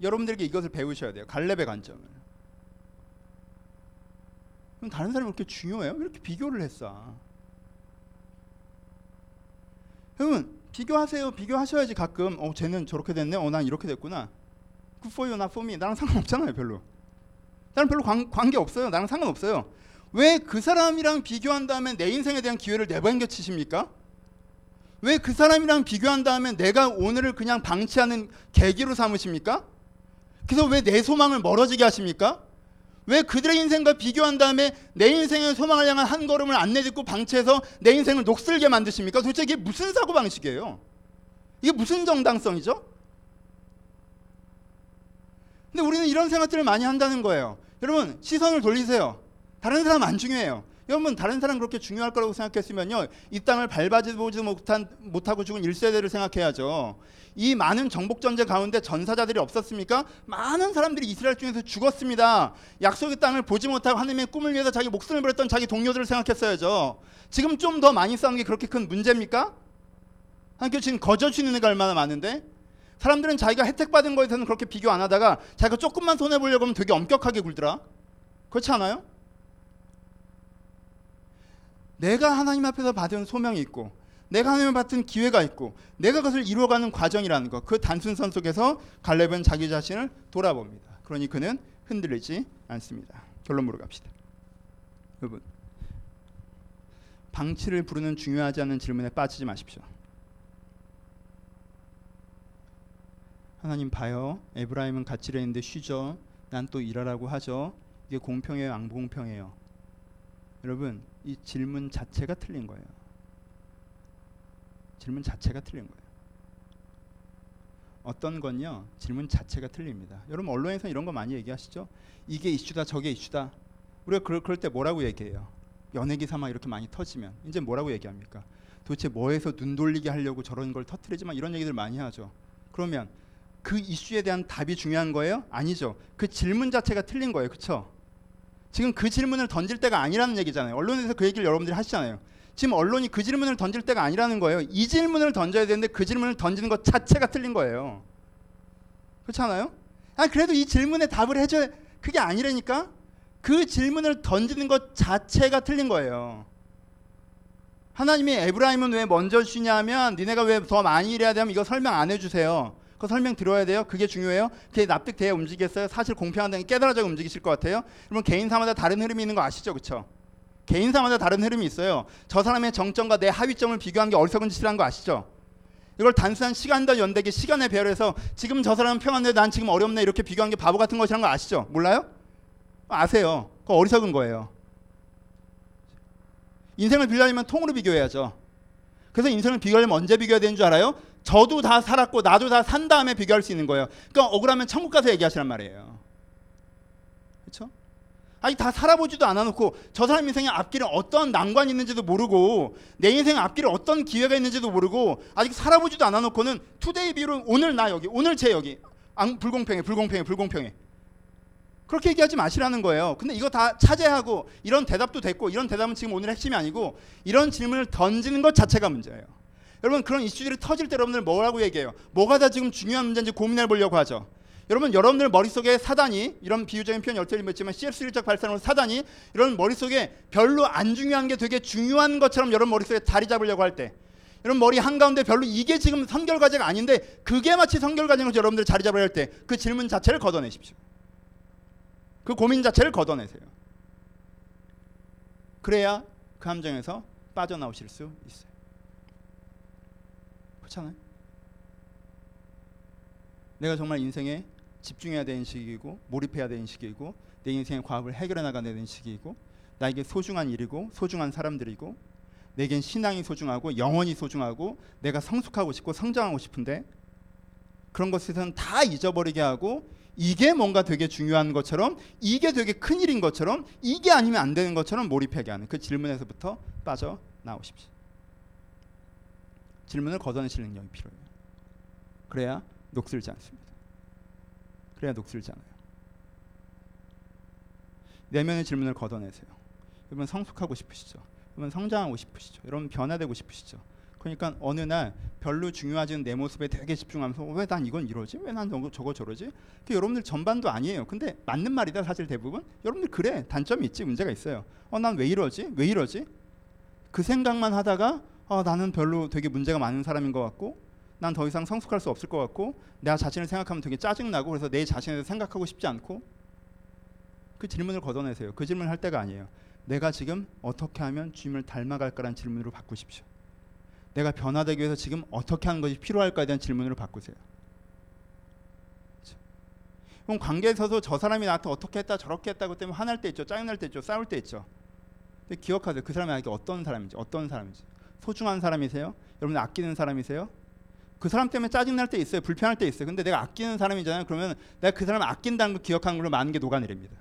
여러분들에게 이것을 배우셔야 돼요. 갈렙의 관점을. 그럼 다른 사람이 그렇게 중요해요? 이렇게 비교를 했어. 여러분 비교하세요. 비교하셔야지 가끔 어 쟤는 저렇게 됐네. 어 난 이렇게 됐구나. For me. 나랑 상관없잖아요, 별로. 나랑 별로 관, 관계 없어요. 나랑 상관없어요. 왜 그 사람이랑 비교한 다음에 내 인생에 대한 기회를 내번겨치십니까? 왜 그 사람이랑 비교한 다음에 내가 오늘을 그냥 방치하는 계기로 삼으십니까? 그래서 왜 내 소망을 멀어지게 하십니까? 왜 그들의 인생과 비교한 다음에 내 인생의 소망을 향한 한 걸음을 안 내딛고 방치해서 내 인생을 녹슬게 만드십니까? 도대체 이게 무슨 사고 방식이에요? 이게 무슨 정당성이죠? 근데 우리는 이런 생각들을 많이 한다는 거예요. 여러분 시선을 돌리세요. 다른 사람 안 중요해요. 여러분 다른 사람 그렇게 중요할 거라고 생각했으면요 이 땅을 밟아지 보지 못한 못하고 죽은 1세대를 생각해야죠. 이 많은 정복 전쟁 가운데 전사자들이 없었습니까? 많은 사람들이 이스라엘 중에서 죽었습니다. 약속의 땅을 보지 못하고 하나님의 꿈을 위해서 자기 목숨을 버렸던 자기 동료들을 생각했어야죠. 지금 좀 더 많이 싸운 게 그렇게 큰 문제입니까? 하나님께 지금 거저 주는 애가 얼마나 많은데 사람들은 자기가 혜택 받은 거에 서는 그렇게 비교 안 하다가 자기가 조금만 손해 보려고 하면 되게 엄격하게 굴더라. 그렇지 않아요? 내가 하나님 앞에서 받은 소명이 있고 내가 하나님을 받은 기회가 있고 내가 그것을 이루어가는 과정이라는 것. 그 단순선 속에서 갈렙은 자기 자신을 돌아봅니다. 그러니 그는 흔들리지 않습니다. 결론으로 갑시다. 여러분 방치를 부르는 중요하지 않은 질문에 빠지지 마십시오. 하나님 봐요. 에브라임은 같이 일했는데 쉬죠. 난 또 일하라고 하죠. 이게 공평해요, 안 공평해요? 여러분, 이 질문 자체가 틀린 거예요. 질문 자체가 틀린 거예요. 어떤 건요, 질문 자체가 틀립니다. 여러분 언론에서 이런 거 많이 얘기하시죠? 이게 이슈다, 저게 이슈다. 우리가 그럴, 그럴 때 뭐라고 얘기해요? 연예 기사 막 이렇게 많이 터지면 이제 뭐라고 얘기합니까? 도대체 뭐해서 눈 돌리게 하려고 저런 걸 터트리지만 이런 얘기들 많이 하죠. 그러면 그 이슈에 대한 답이 중요한 거예요? 아니죠. 그 질문 자체가 틀린 거예요. 그렇죠? 지금 그 질문을 던질 때가 아니라는 얘기잖아요. 언론에서 그 얘기를 여러분들이 하시잖아요. 지금 언론이 그 질문을 던질 때가 아니라는 거예요. 이 질문을 던져야 되는데 그 질문을 던지는 것 자체가 틀린 거예요. 그렇잖아요? 아 그래도 이 질문에 답을 해줘야 그게 아니라니까. 그 질문을 던지는 것 자체가 틀린 거예요. 하나님이 에브라임은 왜 먼저 주냐면 니네가 왜 더 많이 일해야 되면 이거 설명 안 해주세요. 그 설명 들어야 돼요. 그게 중요해요. 그게 납득돼야 움직이겠어요. 사실 공평한다는 깨달아져 움직이실 것 같아요. 여러분 개인사마다 다른 흐름이 있는 거 아시죠, 그렇죠? 개인사마다 다른 흐름이 있어요. 저 사람의 정점과 내 하위점을 비교한 게 어리석은 짓이라는 거 아시죠? 이걸 단순한 시간과 연대기 시간에 배열해서 지금 저 사람은 평안데 난 지금 어렵네 이렇게 비교한 게 바보 같은 것이라는 거 아시죠? 몰라요? 아세요. 그거 어리석은 거예요. 인생을 비교하려면 통으로 비교해야죠. 그래서 인생을 비교하려면 언제 비교해야 되는 줄 알아요? 저도 다 살았고 나도 다 산 다음에 비교할 수 있는 거예요. 그러니까 억울하면 천국 가서 얘기하시란 말이에요. 그렇죠? 아니 다 살아보지도 않아놓고 저 사람 인생의 앞길에 어떤 난관이 있는지도 모르고 내 인생의 앞길에 어떤 기회가 있는지도 모르고 아직 살아보지도 않아놓고는 today 바로 오늘 나 여기 오늘 쟤 여기 안, 불공평해 불공평해 불공평해 그렇게 얘기하지 마시라는 거예요. 근데 이거 다 차치하고 이런 대답도 됐고 이런 대답은 지금 오늘 핵심이 아니고 이런 질문을 던지는 것 자체가 문제예요. 여러분 그런 이슈들이 터질 때 여러분들 뭐라고 얘기해요? 뭐가 다 지금 중요한 문제인지 고민해 보려고 하죠. 여러분 여러분들 머릿속에 사단이 이런 비유적인 표현 열대를 맺지만 CS1적 발산으로 사단이 이런 머릿속에 별로 안 중요한 게 되게 중요한 것처럼 여러분 머릿속에 자리 잡으려고 할 때 여러분 머리 한가운데 별로 이게 지금 선결 과제가 아닌데 그게 마치 선결 과제인 것 여러분들 자리 잡으려 할 때 그 질문 자체를 걷어내십시오. 그 고민 자체를 걷어내세요. 그래야 그 함정에서 빠져나오실 수 있어요. 그렇잖아요. 내가 정말 인생에 집중해야 되는 시기이고 몰입해야 되는 시기이고 내 인생의 과업을 해결해 나가야 되는 시기이고 나에게 소중한 일이고 소중한 사람들이고 내겐 신앙이 소중하고 영원히 소중하고 내가 성숙하고 싶고 성장하고 싶은데 그런 것에서는 다 잊어버리게 하고 이게 뭔가 되게 중요한 것처럼 이게 되게 큰 일인 것처럼 이게 아니면 안 되는 것처럼 몰입하게 하는 그 질문에서부터 빠져 나오십시오. 질문을 걷어내실 능력이 필요해요. 그래야 녹슬지 않습니다. 그래야 녹슬지 않아요. 내면의 질문을 걷어내세요. 여러분 성숙하고 싶으시죠? 여러분 성장하고 싶으시죠? 여러분 변화되고 싶으시죠? 그러니까 어느 날 별로 중요하지 않은 내 모습에 되게 집중하면서 왜 난 이건 이러지? 왜 난 저거, 저러지? 그 여러분들 전반도 아니에요. 근데 맞는 말이다 사실 대부분. 여러분들 그래 단점이 있지 문제가 있어요. 어 난 왜 이러지? 왜 이러지? 그 생각만 하다가 어, 나는 별로 되게 문제가 많은 사람인 것 같고 난 더 이상 성숙할 수 없을 것 같고 내가 자신을 생각하면 되게 짜증나고 그래서 내 대해서 생각하고 싶지 않고 그 질문을 걷어내세요. 그 질문을 할 때가 아니에요. 내가 지금 어떻게 하면 주님을 닮아갈까라는 질문으로 바꾸십시오. 내가 변화되기 위해서 지금 어떻게 하는 것이 필요할까에 대한 질문으로 바꾸세요. 그럼 관계에 서도 저 사람이 나한테 어떻게 했다 저렇게 했다고 때문에 화날 때 있죠. 짜증날 때 있죠. 싸울 때 있죠. 근데 기억하세요. 그 사람이 나에게 어떤 사람인지 어떤 사람인지 소중한 사람이세요? 여러분 아끼는 사람이세요? 그 사람 때문에 짜증날 때 있어요. 불편할 때 있어요. 근데 내가 아끼는 사람이잖아요. 그러면 내가 그 사람을 아낀다는 걸 기억하는 걸로 많은 게 녹아내립니다.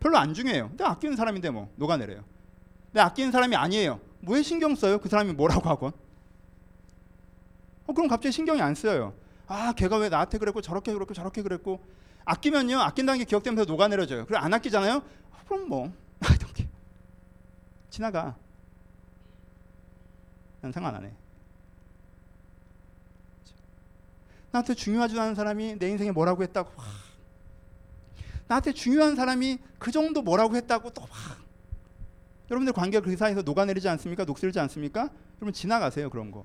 별로 안 중요해요. 내가 아끼는 사람인데 뭐 녹아내려요. 내가 아끼는 사람이 아니에요. 왜 신경 써요? 그 사람이 뭐라고 하건? 어, 그럼 갑자기 신경이 안 쓰여요. 아, 걔가 왜 나한테 그랬고 저렇게 그랬고 저렇게 그랬고 아끼면요, 아낀다는 게 기억되면서 녹아내려져요. 그래 안 아끼잖아요. 그럼 뭐, 지나가. 난 상관 안 해. 나한테 중요하지도 않은 사람이 내 인생에 뭐라고 했다고 와. 나한테 중요한 사람이 그 정도 뭐라고 했다고 또 와. 여러분들 관계가 그 사이에서 녹아내리지 않습니까? 녹슬지 않습니까? 여러분 지나가세요 그런 거.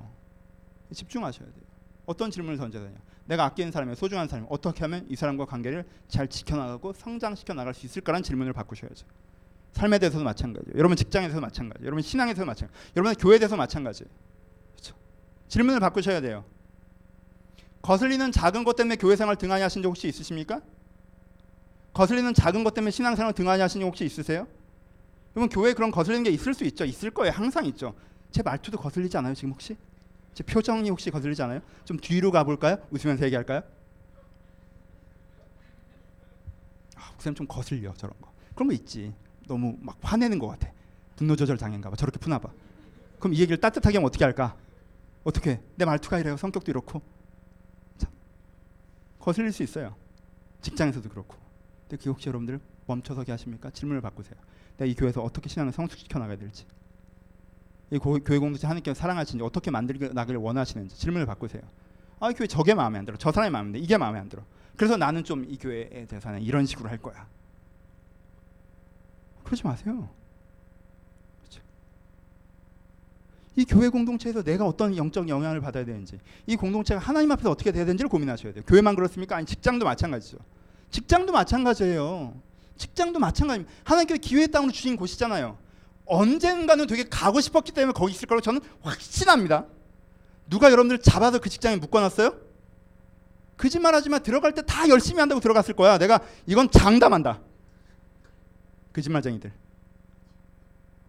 집중하셔야 돼요. 어떤 질문을 던져야 되냐? 내가 아끼는 사람이 소중한 사람 어떻게 하면 이 사람과 관계를 잘 지켜나가고 성장시켜 나갈 수 있을까라는 질문을 바꾸셔야죠. 삶에 대해서도 마찬가지예요. 여러분 직장에서도 마찬가지. 여러분 신앙에서도 마찬가지. 여러분 교회에서 마찬가지. 그렇죠? 질문을 바꾸셔야 돼요. 거슬리는 작은 것 때문에 교회 생활 등한히 하신 적 혹시 있으십니까? 거슬리는 작은 것 때문에 신앙 생활 등한히 하신 적 혹시 있으세요? 그러면 교회에 그런 거슬리는 게 있을 수 있죠. 있을 거예요. 항상 있죠. 제 말투도 거슬리지 않아요? 지금 혹시? 제 표정이 혹시 거슬리지 않아요? 좀 뒤로 가볼까요? 웃으면서 얘기할까요? 아, 목사님 좀 거슬려 저런 거. 그런 거 있지. 너무 막 화내는 것 같아. 분노 조절 당인가 봐. 저렇게 푸나 봐. 그럼 이 얘기를 따뜻하게 하면 어떻게 할까? 어떻게? 내 말투가 이래요. 성격도 이렇고. 참. 거슬릴 수 있어요. 직장에서도 그렇고. 근데 그 혹시 여러분들 멈춰서게 하십니까? 질문을 바꾸세요. 내가 이 교회에서 어떻게 신앙을 성숙시켜 나가야 될지 이 고, 교회 공동체 하나님께서 사랑하시는지 어떻게 만들어 나기를 원하시는지 질문을 바꾸세요. 아, 이 교회 저게 마음에 안 들어. 저 사람이 마음에 안 들어. 이게 마음에 안 들어. 그래서 나는 좀 이 교회에 대해서는 이런 식으로 할 거야. 그러지 마세요. 그렇죠? 이 교회 공동체에서 내가 어떤 영적 영향을 받아야 되는지, 이 공동체가 하나님 앞에서 어떻게 돼야 되는지를 고민하셔야 돼요. 교회만 그렇습니까? 아니 직장도 마찬가지죠. 직장도 마찬가지예요. 직장도 마찬가지입니다. 하나님께서 기회의 땅으로 주신 곳이잖아요. 언젠가는 되게 가고 싶었기 때문에 거기 있을 거라고 저는 확신합니다. 누가 여러분들 잡아서 그 직장에 묶어놨어요? 거짓말하지만 들어갈 때 다 열심히 한다고 들어갔을 거야. 내가 이건 장담한다. 거짓말쟁이들.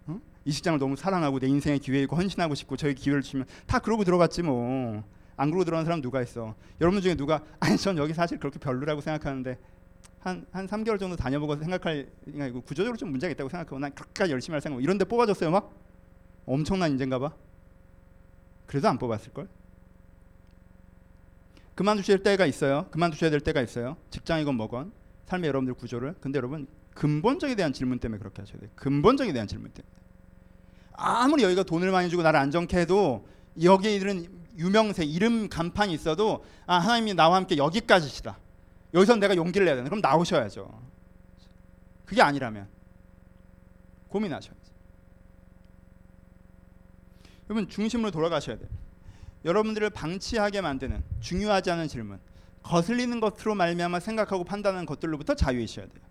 어? 이 직장을 너무 사랑하고 내 인생의 기회이고 헌신하고 싶고 저희 기회를 주면 다 그러고 들어갔지 뭐. 안 그러고 들어간 사람 누가 있어? 여러분 중에 누가 아니 전 여기 사실 그렇게 별로라고 생각하는데 한, 한 3개월 정도 다녀보고 생각할 그러니까 구조적으로 좀 문제가 있다고 생각하고 난 끝까지 열심히 할 생각 이런 데 뽑아줬어요 막? 엄청난 인재인가 봐. 그래도 안 뽑았을 걸? 그만두실 때가 있어요. 그만두셔야 될 때가 있어요. 직장이건 뭐건 삶의 여러분들 구조를. 근데 여러분 근본적에 대한 질문 때문에 그렇게 하셔야 돼요. 근본적에 대한 질문 때문에. 아무리 여기가 돈을 많이 주고 나를 안정케 해도 여기에 이런 유명세 이름 간판이 있어도 아 하나님이 나와 함께 여기까지시다 여기서 내가 용기를 내야 되는 그럼 나오셔야죠. 그게 아니라면 고민하셔야죠. 여러분 중심으로 돌아가셔야 돼요. 여러분들을 방치하게 만드는 중요하지 않은 질문 거슬리는 것으로 말미암아 생각하고 판단하는 것들로부터 자유이셔야 돼요.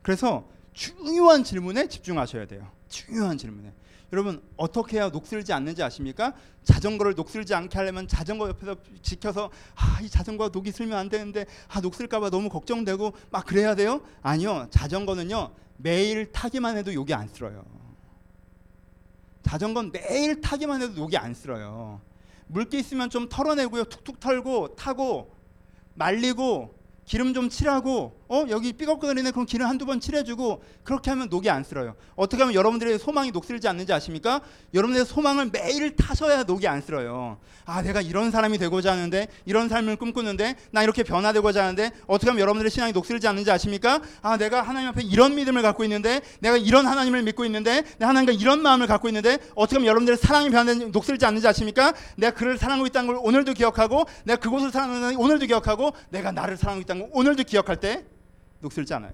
그래서 중요한 질문에 집중하셔야 돼요. 중요한 질문에 여러분 어떻게 해야 녹슬지 않는지 아십니까? 자전거를 녹슬지 않게 하려면 자전거 옆에서 지켜서 아 이 자전거가 녹이 슬면 안 되는데 아 녹슬까 봐 너무 걱정되고 막 그래야 돼요? 아니요 자전거는요 매일 타기만 해도 욕이 안 쓸어요. 자전거는 매일 타기만 해도 녹이 안 쓸어요. 물기 있으면 좀 털어내고요 툭툭 털고 타고 말리고 기름 좀 칠하고 어 여기 삐걱거리네 그럼 기름 한두 번 칠해주고 그렇게 하면 녹이 안 쓸어요. 어떻게 하면 여러분들의 소망이 녹슬지 않는지 아십니까? 여러분들의 소망을 매일 타셔야 녹이 안 쓸어요. 아 내가 이런 사람이 되고자 하는데 이런 삶을 꿈꾸는데 나 이렇게 변화되고자 하는데 어떻게 하면 여러분들의 신앙이 녹슬지 않는지 아십니까? 아 내가 하나님 앞에 이런 믿음을 갖고 있는데 내가 이런 하나님을 믿고 있는데 내가 하나님과 이런 마음을 갖고 있는데 어떻게 하면 여러분들의 사랑이 변화된 녹슬지 않는지 아십니까? 내가 그를 사랑하고 있다는 걸 오늘도 기억하고 내가 그곳을 사랑하는 오늘도 기억하고 내가 나를 사랑하고 있다는 걸 오늘도 기억할 때 녹슬지 않아요.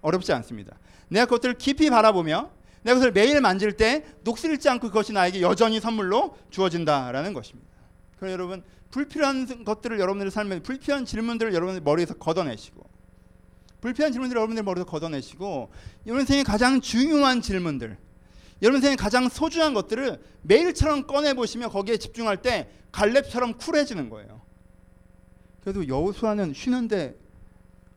어렵지 않습니다. 내가 그것들을 깊이 바라보며 내가 그것을 매일 만질 때 녹슬지 않고 그것이 나에게 여전히 선물로 주어진다라는 것입니다. 그래서 여러분 불필요한 것들을 여러분들의 삶에 불필요한 질문들을 여러분들 머리에서 걷어내시고 불필요한 질문들을 여러분들 머리에서 걷어내시고 여러분 생의 가장 중요한 질문들 여러분 생의 가장 소중한 것들을 매일처럼 꺼내 보시며 거기에 집중할 때 갈렙처럼 쿨해지는 거예요. 그래도 여호수아는 쉬는데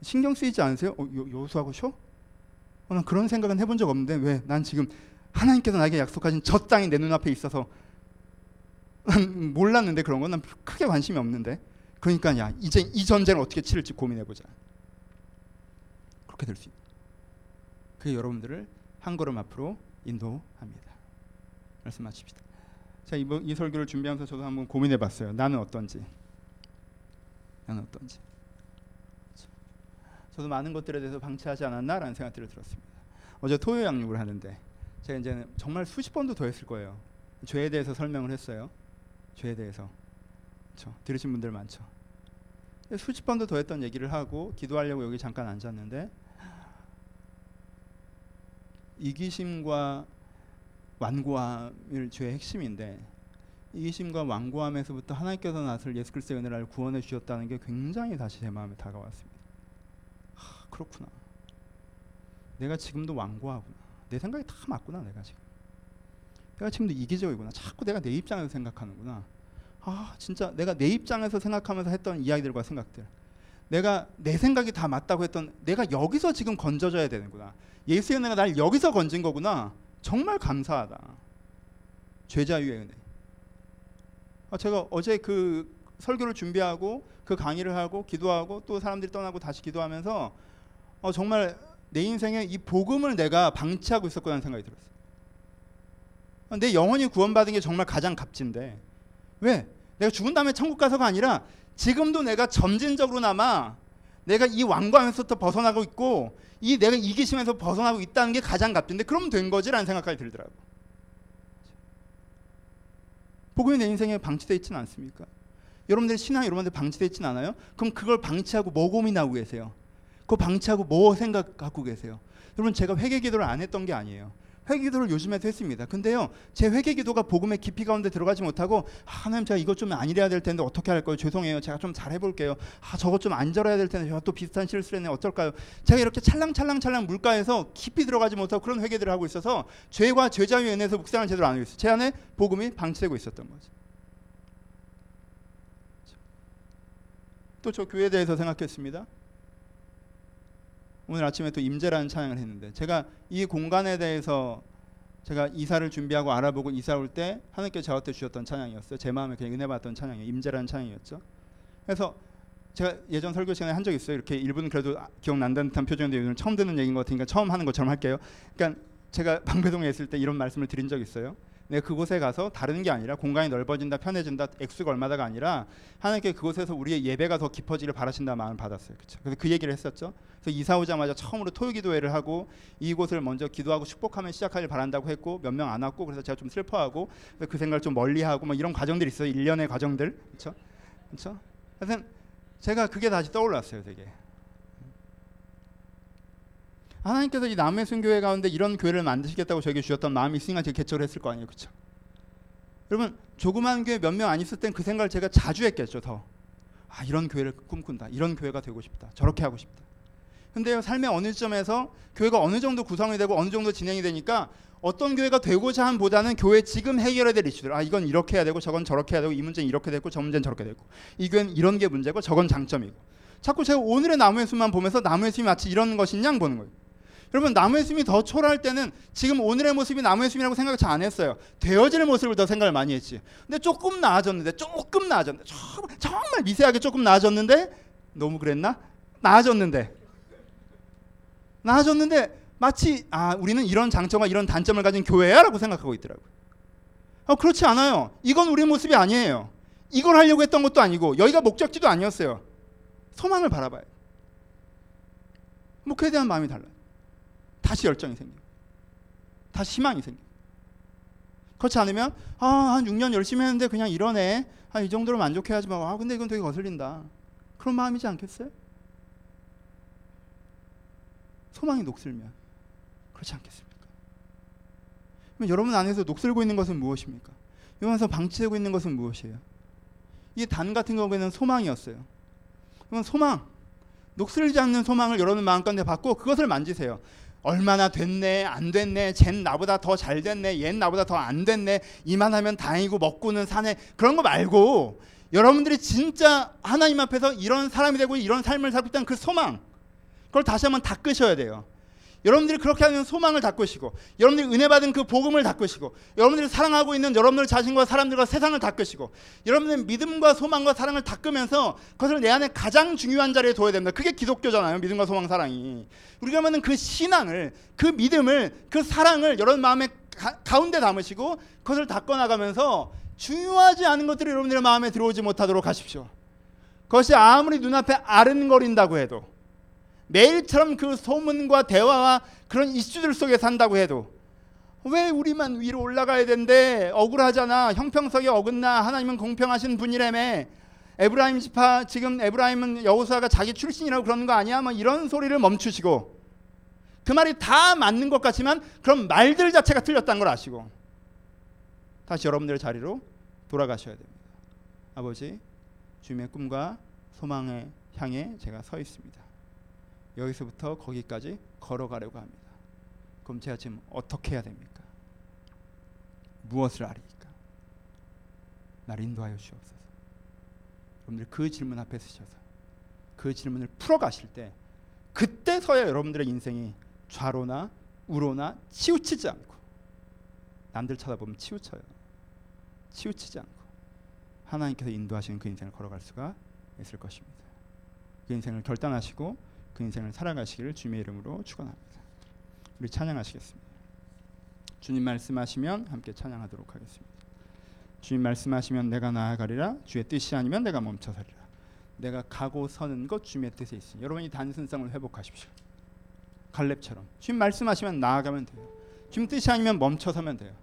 신경 쓰이지 않으세요? 어, 여호수아고 쉬어? 어, 난 그런 생각은 해본 적 없는데 왜? 난 지금 하나님께서 나에게 약속하신 저 땅이 내 눈앞에 있어서 몰랐는데 그런 건 난 크게 관심이 없는데 그러니까 야 이제 이 전쟁을 어떻게 치를지 고민해 보자. 그렇게 될 수 있다. 그게 여러분들을 한 걸음 앞으로 인도합니다. 말씀 마칩시다. 자 이번 이 설교를 준비하면서 저도 한번 고민해 봤어요. 나는 어떤지. 나는 어떤지. 저도 많은 것들에 대해서 방치하지 않았나라는 생각들을 들었습니다. 어제 토요 양육을 하는데 제가 이제 정말 수십 번도 더 했을 거예요. 죄에 대해서 설명을 했어요. 죄에 대해서. 그렇죠. 들으신 분들 많죠. 수십 번도 더 했던 얘기를 하고 기도하려고 여기 잠깐 앉았는데 이기심과 완고함을 죄의 핵심인데 이기심과 완고함에서부터 하나님께서 나를 예수 그리스도의 은혜를 구원해 주셨다는 게 굉장히 다시 제 마음에 다가왔습니다. 그렇구나. 내가 지금도 완고하구나. 내 생각이 다 맞구나. 내가 지금. 내가 지금도 이기적이구나. 자꾸 내가 내 입장에서 생각하는구나. 아 진짜 내가 내 입장에서 생각하면서 했던 이야기들과 생각들. 내가 내 생각이 다 맞다고 했던 내가 여기서 지금 건져져야 되는구나. 예수의 은혜가 날 여기서 건진 거구나. 정말 감사하다. 죄자유의 은혜. 아, 제가 어제 그 설교를 준비하고 그 강의를 하고 기도하고 또 사람들이 떠나고 다시 기도하면서 어, 정말 내 인생에 이 복음을 내가 방치하고 있었구나 생각이 들었어요. 내 영혼이 구원받은 게 정말 가장 값진데 왜? 내가 죽은 다음에 천국 가서가 아니라 지금도 내가 점진적으로나마 내가 이 왕관에서부터 벗어나고 있고 이 내가 이기심에서 벗어나고 있다는 게 가장 값진데 그럼 된 거지라는 생각까지 들더라고. 복음이 내 인생에 방치되어 있지는 않습니까? 여러분들 신앙 여러분들 방치되어 있지는 않아요? 그럼 그걸 방치하고 뭐 고민하고 계세요? 그 방치하고 뭐 생각하고 계세요? 여러분 제가 회개 기도를 안 했던 게 아니에요. 회개 기도를 요즘에도 했습니다. 근데요, 제 회개 기도가 복음의 깊이 가운데 들어가지 못하고 아, 하나님 제가 이것 좀안 이래야 될 텐데 어떻게 할까요? 죄송해요. 제가 좀 잘 해볼게요. 아 저것 좀 안 절어야 될 텐데 제가 또 비슷한 실수를 했네. 어떨까요? 제가 이렇게 찰랑찰랑찰랑 물가에서 깊이 들어가지 못하고 그런 회개들을 하고 있어서 죄와 죄자유에 인해서 묵상을 제대로 안 하고 있어요. 제 안에 복음이 방치되고 있었던 거죠. 또 저 교회에 대해서 생각했습니다. 오늘 아침에 또 임재라는 찬양을 했는데 제가 이 공간에 대해서 제가 이사를 준비하고 알아보고 이사 올 때 하나님께 저한테 주셨던 찬양이었어요. 제 마음에 그냥 은혜 받던 찬양이에요. 임재라는 찬양이었죠. 그래서 제가 예전 설교 시간에 한 적 있어요. 이렇게 일부는 그래도 기억난다는 듯한 표정인데 오늘 처음 듣는 얘기인 것 같으니까 처음 하는 것처럼 할게요. 그러니까 제가 방배동에 있을 때 이런 말씀을 드린 적 있어요. 내가 그곳에 가서 다른 게 아니라 공간이 넓어진다, 편해진다, 액수가 얼마다가 아니라 하나님께 그곳에서 우리의 예배가 더 깊어지길 바라신다 마음을 받았어요. 그렇죠? 그래서 그 얘기를 했었죠. 그래서 이사 오자마자 처음으로 토요기도회를 하고 이곳을 먼저 기도하고 축복하면 시작하길 바란다고 했고 몇 명 안 왔고 그래서 제가 좀 슬퍼하고 그 생각을 좀 멀리하고 뭐 이런 과정들이 있어요. 일련의 과정들. 그렇죠? 그렇죠? 그래서 제가 그게 다시 떠올랐어요, 되게. 하나님께서 이 남의 순교회 가운데 이런 교회를 만드시겠다고 저에게 주셨던 마음이 있으니까 제가 개척을 했을 거 아니에요, 그렇죠? 여러분 조그만 교회 몇 명 안 있을 땐 그 생각을 제가 자주 했겠죠, 더. 아 이런 교회를 꿈꾼다, 이런 교회가 되고 싶다, 저렇게 하고 싶다. 근데요 삶의 어느 점에서 교회가 어느 정도 구성이 되고 어느 정도 진행이 되니까 어떤 교회가 되고자 함보다는 교회 지금 해결해야 될 이슈들 아 이건 이렇게 해야 되고 저건 저렇게 해야 되고 이 문제는 이렇게 되고 저 문제는 저렇게 되고 이 교회는 이런 게 문제고 저건 장점이고 자꾸 제가 오늘의 나무의 숲만 보면서 나무의 숲이 마치 이런 것이냐 보는 거예요. 여러분 나무의 숲이 더 초라할 때는 지금 오늘의 모습이 나무의 숲이라고 생각을 잘안 했어요. 되어질 모습을 더 생각을 많이 했지. 근데 조금 나아졌는데 조금 나아졌는데 정말 미세하게 조금 나아졌는데 너무 그랬나? 나아졌는데 나아졌는데 마치 아 우리는 이런 장점과 이런 단점을 가진 교회야라고 생각하고 있더라고요. 아, 그렇지 않아요. 이건 우리 모습이 아니에요. 이걸 하려고 했던 것도 아니고 여기가 목적지도 아니었어요. 소망을 바라봐요. 목회에 대한 마음이 달라요. 다시 열정이 생겨요. 다시 희망이 생겨요. 그렇지 않으면 아, 한 6년 열심히 했는데 그냥 이러네. 아, 이 정도로 만족해야지 뭐. 아, 근데 이건 되게 거슬린다. 그런 마음이지 않겠어요? 소망이 녹슬면 그렇지 않겠습니까? 그럼 여러분 안에서 녹슬고 있는 것은 무엇입니까? 여기서 방치되고 있는 것은 무엇이에요? 이 단 같은 경우에는 소망이었어요. 그건 소망, 녹슬지 않는 소망을 여러분 마음가운데 받고 그것을 만지세요. 얼마나 됐네, 안 됐네, 쟨 나보다 더 잘 됐네, 얜 나보다 더 안 됐네, 이만 하면 다행이고 먹고는 사네. 그런 거 말고 여러분들이 진짜 하나님 앞에서 이런 사람이 되고 이런 삶을 살고 있다는 그 소망, 그걸 다시 한번 닦으셔야 돼요. 여러분들이 그렇게 하는 소망을 닦으시고 여러분들이 은혜 받은 그 복음을 닦으시고 여러분들이 사랑하고 있는 여러분들 자신과 사람들과 세상을 닦으시고 여러분들의 믿음과 소망과 사랑을 닦으면서 그것을 내 안에 가장 중요한 자리에 둬야 됩니다. 그게 기독교잖아요. 믿음과 소망 사랑이. 우리가 하면 그 신앙을 그 믿음을 그 사랑을 여러분 마음에 가, 운데 담으시고 그것을 닦아 나가면서 중요하지 않은 것들이 여러분들의 마음에 들어오지 못하도록 하십시오. 그것이 아무리 눈앞에 아른거린다고 해도 매일처럼 그 소문과 대화와 그런 이슈들 속에 산다고 해도 왜 우리만 위로 올라가야 된대 억울하잖아 형평성이 어긋나 하나님은 공평하신 분이라며 에브라임 지파 지금 에브라임은 여호수아가 자기 출신이라고 그러는 거 아니야? 뭐 이런 소리를 멈추시고 그 말이 다 맞는 것 같지만 그런 말들 자체가 틀렸다는 걸 아시고 다시 여러분들의 자리로 돌아가셔야 됩니다. 아버지 주님의 꿈과 소망에 향해 제가 서 있습니다. 여기서부터 거기까지 걸어가려고 합니다. 그럼 제가 지금 어떻게 해야 됩니까? 무엇을 아리까? 나를 인도하여 주옵소서. 여러분들 그 질문 앞에 서셔서 그 질문을 풀어가실 때 그때서야 여러분들의 인생이 좌로나 우로나 치우치지 않고 남들 쳐다보면 치우쳐요. 치우치지 않고 하나님께서 인도하시는 그 인생을 걸어갈 수가 있을 것입니다. 그 인생을 결단하시고 그 인생을 살아가시기를 주님의 이름으로 축원합니다. 우리 찬양하시겠습니다. 주님 말씀하시면 함께 찬양하도록 하겠습니다. 주님 말씀하시면 내가 나아가리라 주의 뜻이 아니면 내가 멈춰서리라 내가 가고 서는 것 주님의 뜻에 있으니 여러분이 단순성을 회복하십시오. 갈렙처럼 주님 말씀하시면 나아가면 돼요. 주님 뜻이 아니면 멈춰서면 돼요.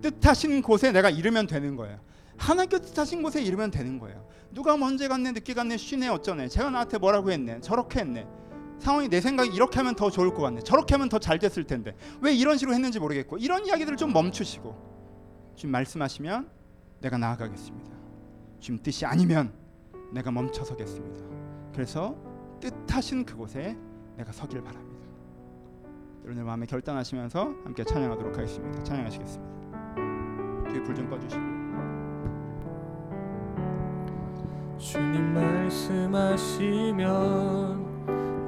뜻하신 곳에 내가 이르면 되는 거예요. 하나님께 뜻하신 곳에 이르면 되는 거예요. 누가 먼저 갔네, 늦게 갔네, 쉬네, 어쩌네. 제가 나한테 뭐라고 했네, 저렇게 했네. 상황이 내 생각에 이렇게 하면 더 좋을 것 같네. 저렇게 하면 더 잘 됐을 텐데 왜 이런 식으로 했는지 모르겠고 이런 이야기들을 좀 멈추시고 지금 말씀하시면 내가 나아가겠습니다. 지금 뜻이 아니면 내가 멈춰서겠습니다. 그래서 뜻하신 그곳에 내가 서길 바랍니다. 여러분의 마음에 결단하시면서 함께 찬양하도록 하겠습니다. 찬양하시겠습니다. 뒤에 불좀 꺼주시고. 주님 말씀하시면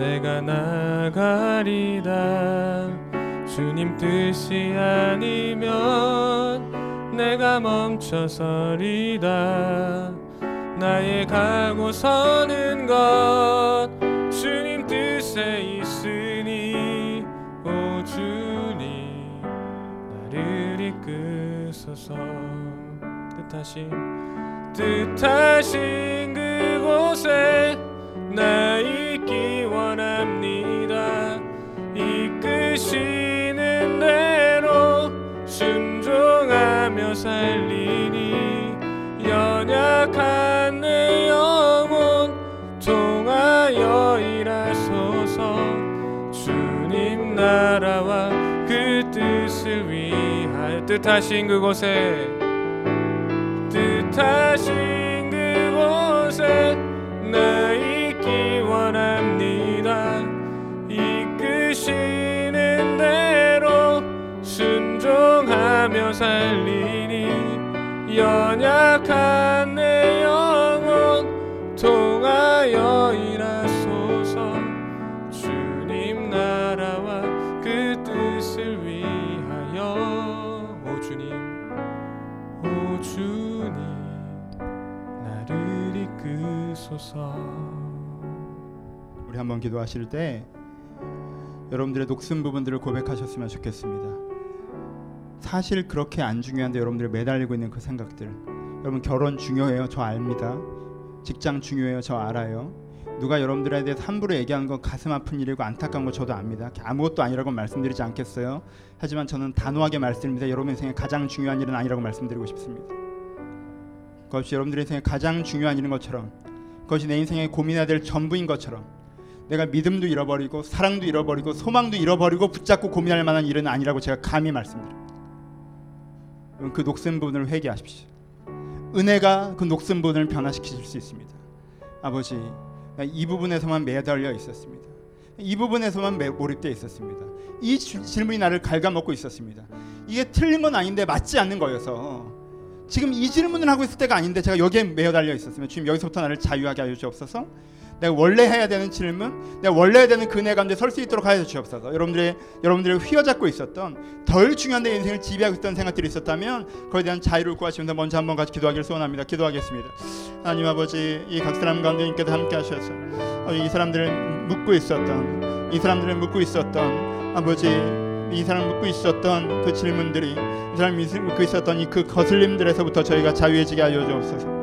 내가 나가리다 주님 뜻이 아니면 내가 멈춰서리다 나의 가고 서는 것 주님 뜻에 있으니 오 주님 나를 이끄소서. 뜻하신 뜻하신 그곳에 나있 이끄시는 대로 순종하며 살리니 연약한 내 영혼 통하여 일하소서. 주님 나라와 그 뜻을 위하여 뜻하신 그곳에 뜻하신 그곳에 나 살리니 연약한 내 영혼 통하여 일하소서. 주님 나라와 그 뜻을 위하여. 오 주님 오 주님 나를 이끄소서. 우리 한번 기도하실 때 여러분들의 녹슨 부분들을 고백하셨으면 좋겠습니다. 사실 그렇게 안 중요한데 여러분들이 매달리고 있는 그 생각들. 여러분 결혼 중요해요. 저 압니다. 직장 중요해요. 저 알아요. 누가 여러분들에 대해서 함부로 얘기하는 건 가슴 아픈 일이고 안타까운 거 저도 압니다. 아무것도 아니라고 말씀드리지 않겠어요. 하지만 저는 단호하게 말씀드립니다. 여러분 인생에 가장 중요한 일은 아니라고 말씀드리고 싶습니다. 그것이 여러분들의 인생에 가장 중요한 일인 것처럼 그것이 내 인생에 고민해야 될 전부인 것처럼 내가 믿음도 잃어버리고 사랑도 잃어버리고 소망도 잃어버리고 붙잡고 고민할 만한 일은 아니라고 제가 감히 말씀드립니다. 그 녹슨 부분을 회개하십시오. 은혜가 그 녹슨 부분을 변화시키실 수 있습니다. 아버지, 나이 부분에서만 매달려 있었습니다. 이 부분에서만 매- 몰입되어 있었습니다. 이 주- 질문이 나를 갉아먹고 있었습니다. 이게 틀린 건 아닌데 맞지 않는 거여서 지금 이 질문을 하고 있을 때가 아닌데 제가 여기에 매달려 있었으면 주님 여기서부터 나를 자유하게 하여 주옵소서. 내가 원래 해야 되는 질문, 내가 원래 해야 되는 그네 가운데 설 수 있도록 하여 주옵소서. 여러분들의 여러분들을 휘어잡고 있었던 덜 중요한 내 인생을 지배하고 있던 생각들이 있었다면 그에 대한 자유를 구하시면서 먼저 한번 같이 기도하기를 소원합니다. 기도하겠습니다. 하나님 아버지 이 각 사람 가운데 님께서 함께 하셔서 어, 이 사람들을 묻고 있었던 이 사람들을 묻고 있었던 아버지 이 사람 묻고 있었던 그 질문들이 이 사람이 묻고 있었던 이 그 거슬림들에서부터 저희가 자유해지게 하여 주옵소서.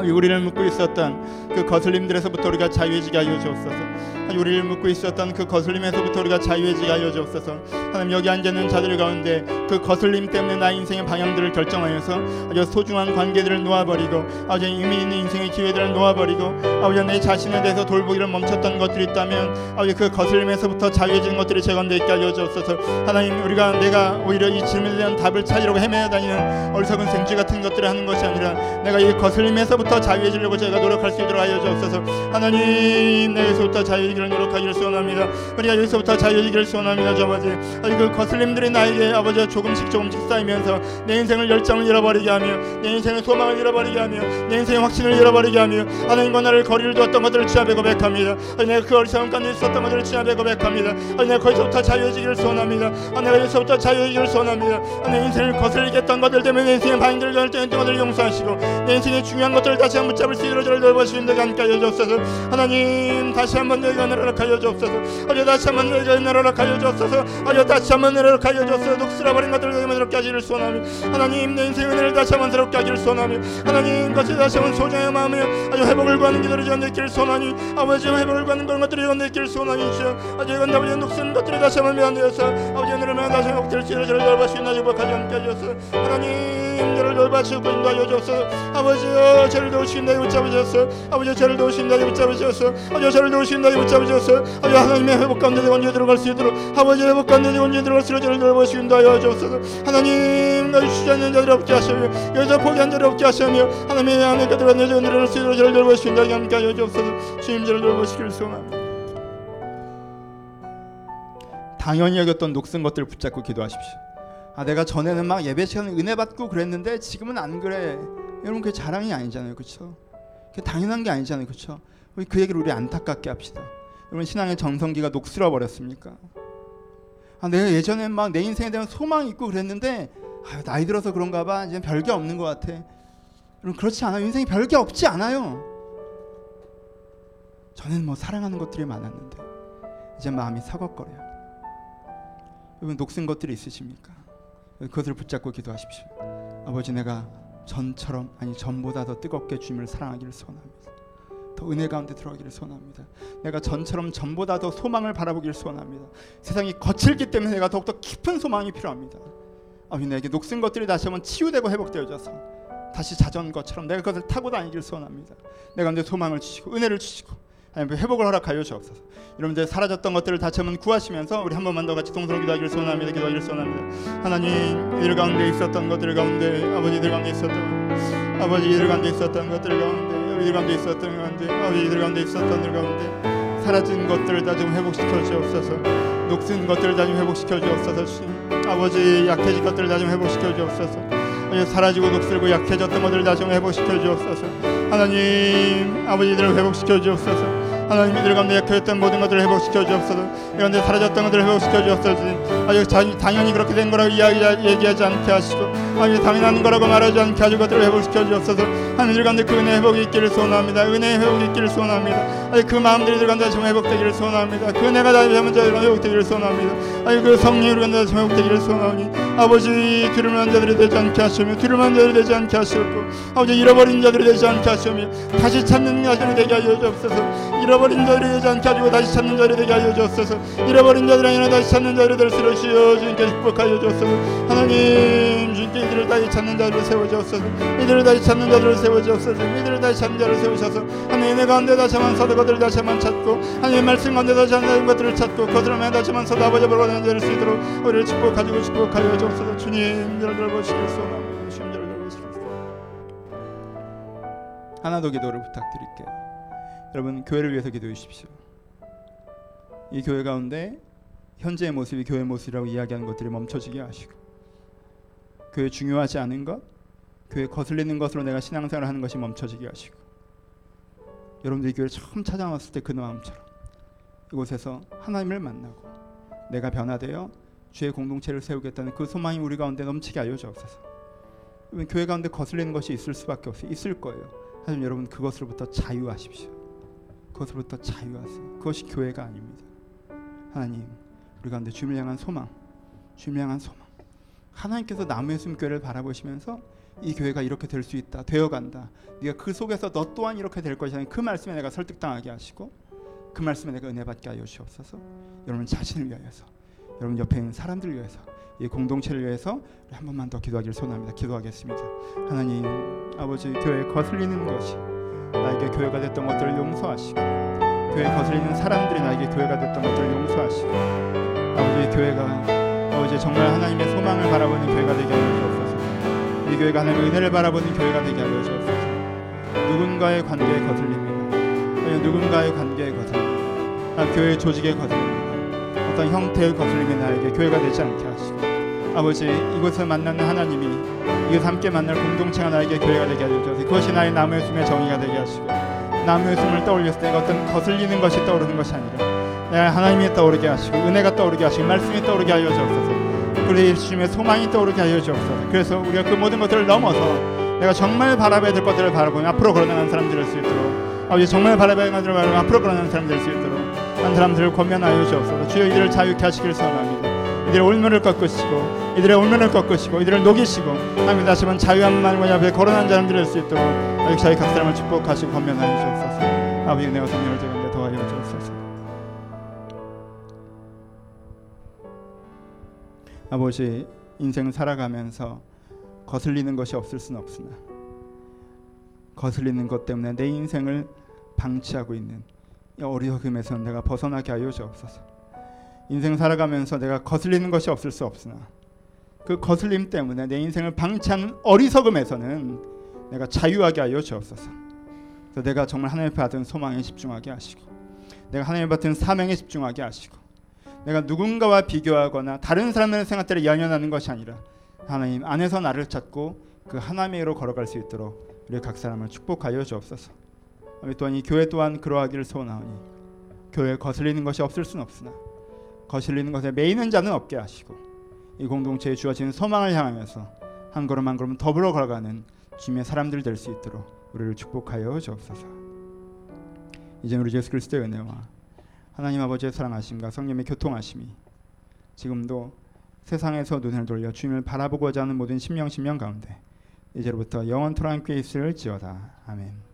어, 우리를 묻고 있었던 그 거슬림들에서부터 우리가 자유해지게 하여 주옵소서. 우리를 묻고 있었던 그 거슬림에서부터 우리가 자유해지게 하여 주옵소서. 하나님 여기 앉아 있는 자들 가운데 그 거슬림 때문에 나의 인생의 방향들을 결정하여서 아주 소중한 관계들을 놓아버리고 아주 의미 있는 인생의 기회들을 놓아버리고 아버지 내 자신에 대해서 돌보기를 멈췄던 것들이 있다면 아버지 그 거슬림에서부터 자유해지는 것들이 제 가운데 있게 하여 주옵소서. 하나님 우리가 내가 오히려 이 질문에 대한 답을 찾으려고 헤매어 다니는 어리석은 생쥐 같은 것들을 하는 것이 아니라 내가 이 거슬림에서부터 자유해지려고 저희가 노력할 수 있도록 하여 주옵소서. 하나님 내에서부터 자유해지기를 노력하기를 소원합니다. 우리가 여기서부터 자유해지기를 소원합니다. 저 아버지 그 거슬림들이 나에게 아버지 조금씩 조금씩 쌓이면서 내 인생을 열정을 잃어버리게 하며 내 인생의 소망을 잃어버리게 하며 내 인생의 확신을 잃어버리게 하며 하나님과 나를 거리를 두었던 것들을 주야배 고백합니다. 내가 그 어리석은 가운데 있었던 것들을 주야배 고백합니다. 내가 거기서부터 자유해지기를 소원합니다. 내가 여기서부터 자유해지기를 소원합니다. 내 인생을 거슬리게 했던 것들 때문에 내 인생의 방향들을 결정했던 것들을 용서하시고 내 인생의 중요한 것들을 다시 한번 붙잡을 수 있도록 저를 돌보시는 데가 함께 하여 주옵소서. 하나님 다시 한번 너희가 나라로 하여 주옵소서. 아주 다시 한번 너희가 나라로 하여 주옵소서. 아주 다시 한번 나라로 하여 주옵소서. 녹슬어버린 것들을 너희가 새롭게 하기를 소원하며. 하나님 내 인생의 은혜를 다시 한번 새롭게 하기를 소원하며. 하나님 같이 다시 한번 소중의 마음에 아주 회복을 구하는 기도를 지어 내기를 소원하니. 아버지 회복을 구하는 그런 것들을 지어 내기를 소원하니. 주여 아주 이건 아버지 녹슨 것들을 다시 한번 면되어서. 아버지 오늘을 다시 회복될 수 있도록 저를 돌보시는 아주 복하지 않게 하셔서. 하나님 저를 돌봐주시고 인도하여 주옵소서. 아버지여 저를 도우신다 붙잡으셨어 아버지 저를 도우신다 붙잡으셨어 아버지 저를 도우신다 붙잡으셨어 아버지 하나님의 회복 가운데 원죄 들어갈 수 있도록 아버지 회복 가운데 원죄 들어갈 수 있도록 저를 돌보시고 인도하여 주옵소서. 하나님 나를 주지 않는 자들 없게 하시며 여기서 포기한 자들 없게 하시며 하나님의 안에 그들과 내 들어갈 수 있도록 저를 돌보시고 인도하게 하여 주옵소서. 주님 저를 돌보시기를 소원합니다. 당연히 여겼던 녹슨 것들을 붙잡고 기도하십시오. 아 내가 전에는 막 예배 시간에 은혜 받고 그랬는데 지금은 안 그래. 여러분 그게 자랑이 아니잖아요, 그렇죠? 그게 당연한 게 아니잖아요, 그렇죠? 우리 그 얘기를 우리 안타깝게 합시다. 여러분 신앙의 정성기가 녹슬어 버렸습니까? 아 내가 예전에 막 내 인생에 대한 소망이 있고 그랬는데 아, 나이 들어서 그런가 봐 이제 별게 없는 것 같아. 여러분 그렇지 않아요. 인생이 별게 없지 않아요. 전에는 뭐 사랑하는 것들이 많았는데 이제 마음이 서걱거려요. 여러분 녹슨 것들이 있으십니까? 그것을 붙잡고 기도하십시오. 아버지 내가 전처럼 아니 전보다 더 뜨겁게 주님을 사랑하기를 소원합니다. 더 은혜 가운데 들어가기를 소원합니다. 내가 전처럼 전보다 더 소망을 바라보기를 소원합니다. 세상이 거칠기 때문에 내가 더욱더 깊은 소망이 필요합니다. 아버지 내게 녹슨 것들이 다시 한번 치유되고 회복되어져서 다시 자전거처럼 내가 그것을 타고 다니기를 소원합니다. 내 소망을 주시고 은혜를 주시고 하나님 회복을 허락하여 주옵소서. 여러분들 사라졌던 것들을 다시 한번 구하시면서 우리 한 번만 더 같이 동서로 기도하기를 소원합니다. 기도하기를 소원합니다. 하나님 이들 가운데 있었던 것들 가운데 아버지들 가운데 있었던 아버지 이들 가운데 있었던 것들 가운데 이들 가운데 있었던 가운데 아버지 이들 가운데 있었던 들 가운데 사라진 것들을 다 좀 회복시켜 주옵소서. 녹슨 것들을 다 좀 회복시켜 주옵소서. 아버지 약해진 것들을 다 좀 회복시켜 주옵소서. 사라지고 녹슬고 약해졌던 것들을 다시 회복시켜 주옵소서. 하나님 아버지들을 회복시켜 주옵소서. 하나님 이들 가운데 약해졌던 모든 것들을 회복시켜 주옵소서. 이런데 사라졌던 것들을 회복시켜 주옵소서. 아주 당연히 그렇게 된 거라고 이야기 얘기하지 않게 하시고 아주 당연한 거라고 말하지 않게 하시고 것들을 회복시켜 주옵소서. 하나님 이들 가운데 그 은혜 회복이 있기를 소원합니다. 은혜 회복이 있기를 소원합니다. 아주 그 마음들이 이들 가운데 좀 회복되기를 소원합니다. 그 은혜가 다시 한번 회복되기를 소원합니다. 아주 그 우리 가운데 회복되기를 소원하니 아버지 두려운 자들이 되지 않게 하시며 두려운 자들이 되지 않게 하시옵고 아버지 잃어버린 자들이 되지 않게 하시며 다시 찾는 자들이 되게 하여 주옵소서. 잃어 버린 자들이 되지 않게 하시고 다시 찾는 자들이 되게 하여 주옵소서 잃어버린 자들이 아니라 다시 찾는 자들이 될 수를 주여 주님께 축복하여 주옵소서 하나님 주님께 이들을 다시 찾는 자들을 세워주옵소서 이들을 다시 찾는 자들을 세워주옵소서 이들을 다시 찾는 자를 세우셔서 하나님 내 가운데 다시 한번 서도 것들을 다시 한번 찾고 하나님 말씀 가운데 다시 한번 것들을 찾고 매 다시 한번 서도 아버지 보러 가는 자를 수 있도록 우리를 축복하시고 축복하여 주옵소서 주님 저를 돌보시겠소나 하나 더 기도를 부탁드릴게요 여러분 교회를 위해서 기도해 주십시오. 이 교회 가운데 현재의 모습이 교회 모습이라고 이야기하는 것들이 멈춰지게 하시고 교회 중요하지 않은 것, 교회 거슬리는 것으로 내가 신앙생활을 하는 것이 멈춰지게 하시고 여러분들이 교회를 처음 찾아왔을 때 그 마음처럼 이곳에서 하나님을 만나고 내가 변화되어 주의 공동체를 세우겠다는 그 소망이 우리 가운데 넘치게 하여 주옵소서. 교회 가운데 거슬리는 것이 있을 수밖에 없어요. 있을 거예요. 하지만 여러분 그것으로부터 자유하십시오. 그것으로부터 자유하세요. 그것이 교회가 아닙니다. 하나님, 우리 가운데 주님을 향한 소망, 주님을 향한 소망. 하나님께서 나무의 숨교회를 바라보시면서 이 교회가 이렇게 될 수 있다, 되어간다. 네가 그 속에서 너 또한 이렇게 될 것이라는 그 말씀에 내가 설득당하게 하시고 그 말씀에 내가 은혜 받게 하여 주옵소서. 여러분 자신을 위하여서, 여러분 옆에 있는 사람들을 위해서, 이 공동체를 위해서 한 번만 더 기도하기를 소원합니다. 기도하겠습니다. 하나님, 아버지 교회에 거슬리는 것이 나에게 교회가 됐던 것들을 용서하시고 교회 거슬리는 사람들이 나에게 교회가 됐던 것들을 용서하시고 아버지 교회가 아버지 정말 하나님의 소망을 바라보는 교회가 되게 하여 주옵소서. 이 교회가 하나님의 은혜를 바라보는 교회가 되게 하여 주옵소서. 누군가의 관계에 거슬립니다. 누군가의 관계에 거슬립니다. 아, 교회 조직에 거슬립니다. 어떤 형태의 거슬림이 나에게 교회가 되지 않게 하시고 아버지 이곳을 만나는 하나님이 이곳 함께 만날 공동체가 나에게 교회가 되게 하셔서 그것이 나의 나무의 숨의 정의가 되게 하시고 나무의 숨을 떠올렸을 때 어떤 거슬리는 것이 떠오르는 것이 아니라 내 하나님이 떠오르게 하시고 은혜가 떠오르게 하시고 말씀이 떠오르게 하여 주옵소서. 그리 주님의 소망이 떠오르게 하여 주옵소서. 그래서 우리가 그 모든 것들을 넘어서 내가 정말 바라봐야 될 것들을 바라보며 앞으로 걸어나가는 사람들 될수 있도록 아버지 정말 바라봐야 될 것들을 바라보며 앞으로 걸어나가는 사람들 될수 있도록 한 사람들을 권면하여 주옵소서. 주여 이들을 자유케 하시길 소원합니다 이들의 올면을 꺾으시고 이들의 올면을 꺾으시고 이들을 녹이시고 하나님 다시 한번 자유한 마음과 앞에 거론한 자람들 될수 있도록 역시 저희 각 사람을 축복하시고 건면하여 주옵소서 아버지 은혜와 성령을 제가 더하여 주옵소서 아버지 인생 살아가면서 거슬리는 것이 없을 수는 없으나 거슬리는 것 때문에 내 인생을 방치하고 있는 이 어리석음에서 내가 벗어나게 하여 주옵소서. 인생 살아가면서 내가 거슬리는 것이 없을 수 없으나 그 거슬림 때문에 내 인생을 방치하는 어리석음에서는 내가 자유하게 하여 주옵소서. 그래서 내가 정말 하나님 받은 소망에 집중하게 하시고 내가 하나님 받은 사명에 집중하게 하시고 내가 누군가와 비교하거나 다른 사람의 생각들을 연연하는 것이 아니라 하나님 안에서 나를 찾고 그 하나님으로 걸어갈 수 있도록 우리 각 사람을 축복하여 주옵소서. 또한 이 교회 또한 그러하기를 소원하오니 교회에 거슬리는 것이 없을 수는 없으나 거슬리는 것에 매이는 자는 없게 하시고 이 공동체에 주어진 소망을 향하면서 한 걸음 한 걸음 더불어 걸어가는 주님의 사람들 될 수 있도록 우리를 축복하여 주옵소서. 이제 우리 예수 그리스도의 은혜와 하나님 아버지의 사랑하심과 성령의 교통하심이 지금도 세상에서 눈을 돌려 주님을 바라보고자 하는 모든 심령 심령 가운데 이제로부터 영원토록 함께 있을지어다. 아멘.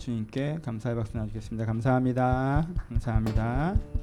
주님께 감사의 박수 나누겠습니다. 감사합니다. 감사합니다.